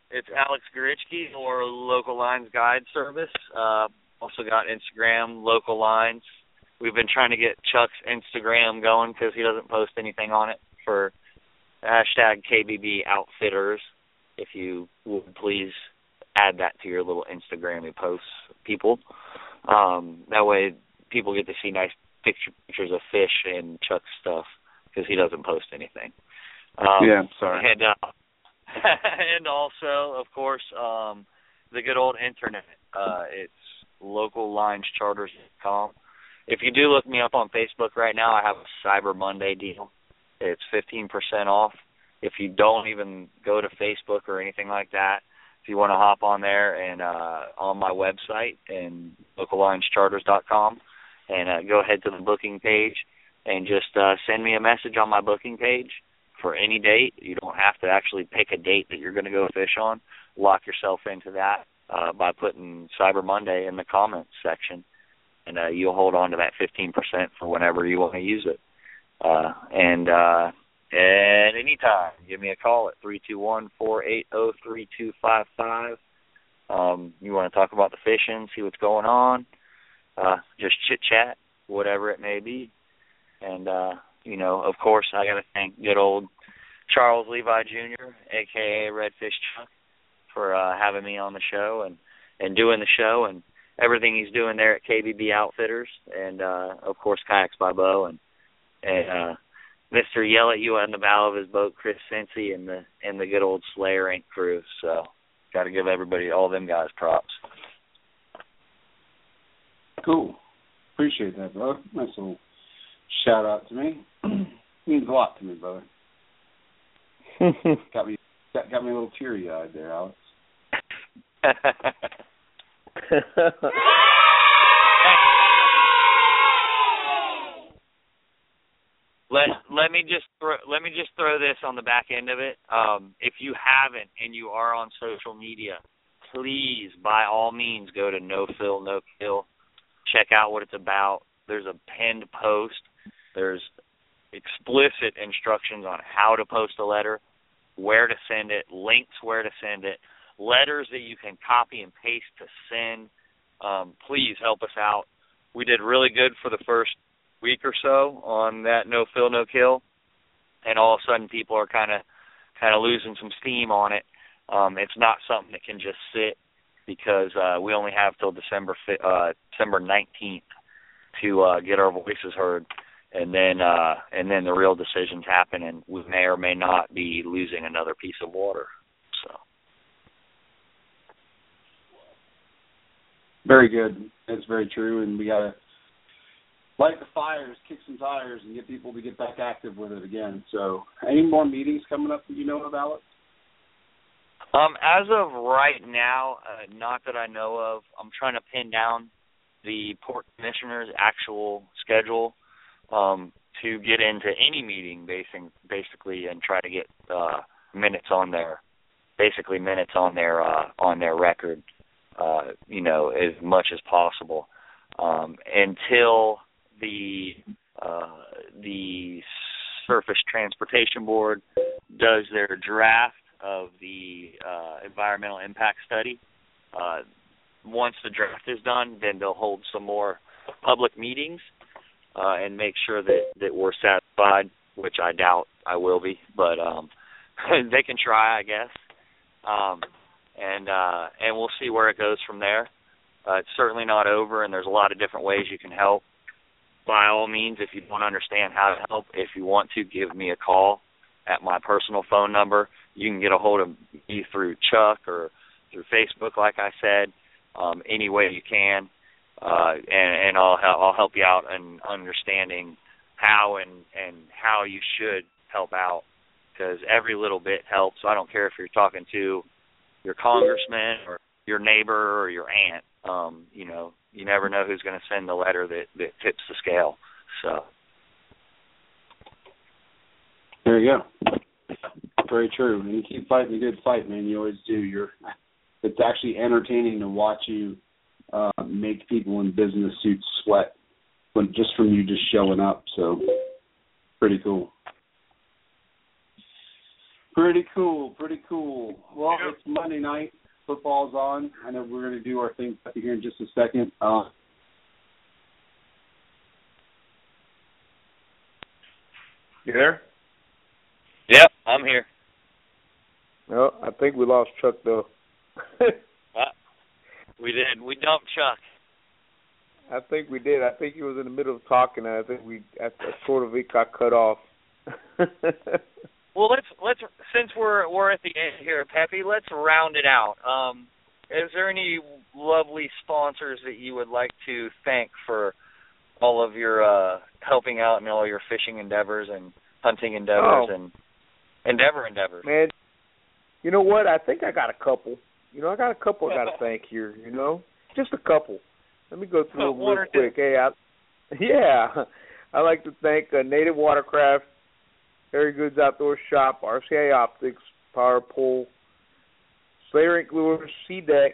it's Alex Gorichki or Local Lines Guide Service. Uh also got Instagram, Local Lines. We've been trying to get Chuck's Instagram going because he doesn't post anything on it for hashtag KBB Outfitters if you would please add that to your little Instagram you post, people. Um, that way, people get to see nice picture pictures of fish and Chuck's stuff because he doesn't post anything. Um, yeah, sorry. And uh, (laughs) and also, of course, um, the good old internet. Uh, it's locallinescharters.com. If you do look me up on Facebook right now, I have a Cyber Monday deal. It's 15% off if you don't even go to Facebook or anything like that, if you want to hop on there and uh, on my website and locallinescharters.com and uh, go ahead to the booking page and just uh, send me a message on my booking page for any date. You don't have to actually pick a date that you're going to go fish on. Lock yourself into that uh, by putting Cyber Monday in the comments section, and uh, you'll hold on to that 15% for whenever you want to use it. Uh, and uh, and anytime, give me a call at three two one four eight zero three two five five. Um, you want to talk about the fishing, see what's going on, uh, just chit chat, whatever it may be. And uh, you know, of course, I got to thank good old Charles Levi Jr., aka Redfish Chuck, for uh, having me on the show and and doing the show and everything he's doing there at KBB Outfitters, and uh, of course, Kayaks by Bo and and uh, Mr. Yell at You on the bow of his boat, Chris Cincy, and the and the good old Slayer Inc. crew. So, got to give everybody, all them guys, props. Cool. Appreciate that, bro. Nice little shout out to me. (clears throat) Means a lot to me, brother. (laughs) got me got, got me a little teary eyed there, Alex. (laughs) (laughs) let let me just throw, let me just throw this on the back end of it. Um, if you haven't and you are on social media, please by all means go to No Fill No Kill. Check out what it's about. There's a pinned post. There's explicit instructions on how to post a letter, where to send it, links where to send it, letters that you can copy and paste to send. Um, please help us out. We did really good for the first week or so on that no fill no kill, and all of a sudden people are kind of kind of losing some steam on it. Um, it's not something that can just sit because uh, we only have till December uh, December nineteenth to uh, get our voices heard, and then uh, and then the real decisions happen, and we may or may not be losing another piece of water. So Very good. That's very true, and we gotta light the fires, kick some tires, and get people to get back active with it again. So, any more meetings coming up that you know of, Alex? Um, as of right now, uh, not that I know of. I'm trying to pin down the port commissioner's actual schedule um, to get into any meeting, basing, basically, and try to get uh, minutes on their, basically minutes on their uh, on their record, uh, you know, as much as possible, um, until the uh, the Surface Transportation Board does their draft of the uh, environmental impact study. Uh, once the draft is done, then they'll hold some more public meetings uh, and make sure that that we're satisfied, which I doubt I will be, but um, (laughs) they can try, I guess. Um, and uh, and we'll see where it goes from there. Uh, it's certainly not over, and there's a lot of different ways you can help. By all means, if you don't understand how to help, if you want to, give me a call at my personal phone number. You can get a hold of me through Chuck or through Facebook, like I said, um, any way you can. uh, and and I'll I'll help you out in understanding how and and how you should help out because every little bit helps. I don't care if you're talking to your congressman or your neighbor or your aunt. Um, you know, you never know who's going to send the letter that that tips the scale. So there you go. Very true. And you keep fighting a good fight, man. You always do. You're. It's actually entertaining to watch you uh, make people in business suits sweat when just from you just showing up. So pretty cool. Pretty cool, pretty cool. Well, yeah. it's Monday night. Football's on. I know we're going to do our thing here in just a second. Uh, you there? Yep, I'm here. No, I think we lost Chuck though. (laughs) We did. We dumped Chuck. I think we did. I think he was in the middle of talking, and I think we at, at sort of it got cut off. (laughs) well, let's let's since we're we're at the end here, Peppy. Let's round it out. Um, is there any lovely sponsors that you would like to thank for all of your uh helping out in all your fishing endeavors and hunting endeavors oh. and endeavor endeavors? Man, you know what? I think I got a couple. You know, I got a couple I got to (laughs) thank here. You know, just a couple. Let me go through them real quick. Hey, I, (laughs) yeah, I like to thank uh, Native Watercraft, Harry Goods Outdoor Shop, RCI Optics, Power Pole, Slayer Inc. Lures, SeaDek,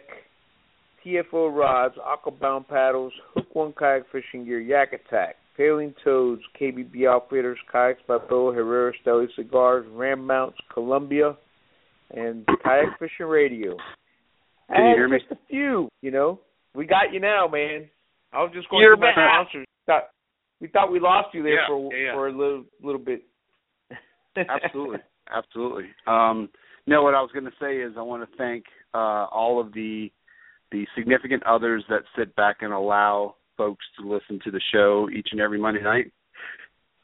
TFO Rods, Aquabound Paddles, Hook One Kayak Fishing Gear, Yak Attack, Paling Toads, KBB Outfitters, Kayaks by Bill, Herrera Esteli Cigars, Ram Mounts, Columbia, and Kayak Fishing Radio. Can you hear me? Just a few, you know. We got you now, man. I was just going You're to my back. sponsors. Thought, we thought we lost you there yeah, for yeah. for a little little bit. Absolutely, (laughs) absolutely. Um, no, what I was going to say is I want to thank uh, all of the the significant others that sit back and allow folks to listen to the show each and every Monday night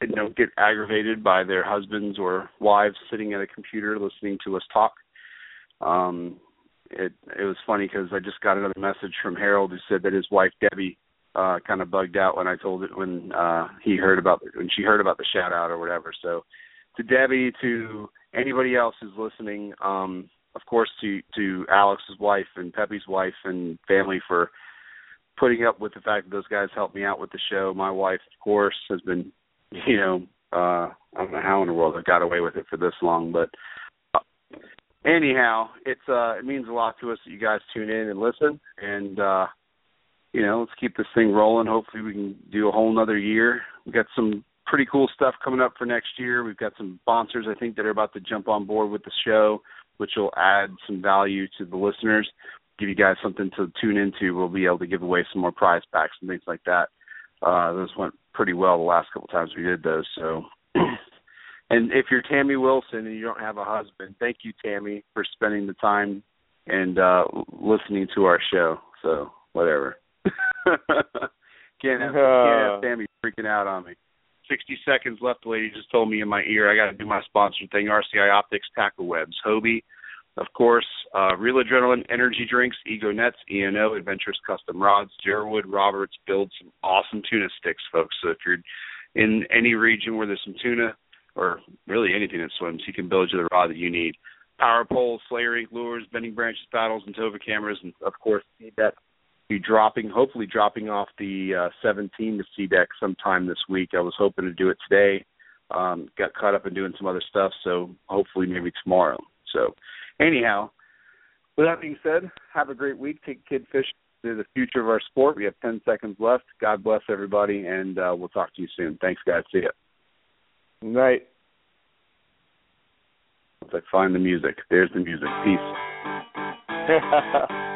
and don't get aggravated by their husbands or wives sitting at a computer listening to us talk. Um, it it was funny because I just got another message from Harold who said that his wife Debbie uh kind of bugged out when I told it when uh he heard about when she heard about the shout out or whatever. So to Debbie, to anybody else who's listening, um, of course to to Alex's wife and Peppy's wife and family for putting up with the fact that those guys helped me out with the show. My wife, of course, has been, (laughs) you know, uh I don't know how in the world I got away with it for this long, but anyhow, it's uh it means a lot to us that you guys tune in and listen and uh you know, let's keep this thing rolling. Hopefully we can do a whole another year. We've got some pretty cool stuff coming up for next year. We've got some sponsors I think that are about to jump on board with the show, which will add some value to the listeners, give you guys something to tune into. We'll be able to give away some more prize packs and things like that. Uh those went pretty well the last couple times we did those, so (clears throat) And if you're Tammy Wilson and you don't have a husband, thank you, Tammy, for spending the time and uh listening to our show. So whatever. (laughs) can't have can't have Tammy freaking out on me. Sixty seconds left. The lady just told me in my ear I got to do my sponsor thing. RCI Optics Tackle Webs, Hobie, of course, uh, Real Adrenaline Energy Drinks, Ego Nets, ENO, Adventurous Custom Rods, Jerwood Roberts build some awesome tuna sticks, folks. So if you're in any region where there's some tuna, or really anything that swims, he can build you the rod that you need. Power poles, Slayer Inc. lures, bending branches, paddles, and Tova cameras, and of course need that be dropping, hopefully dropping off the uh, 17 to SeaDek sometime this week. I was hoping to do it today. Um, got caught up in doing some other stuff, so hopefully maybe tomorrow. So, anyhow, with that being said, have a great week. Take kid fishing to the future of our sport. We have 10 seconds left. God bless everybody, and uh, we'll talk to you soon. Thanks, guys. See ya. Night. Once I find the music, there's the music. Peace. (laughs)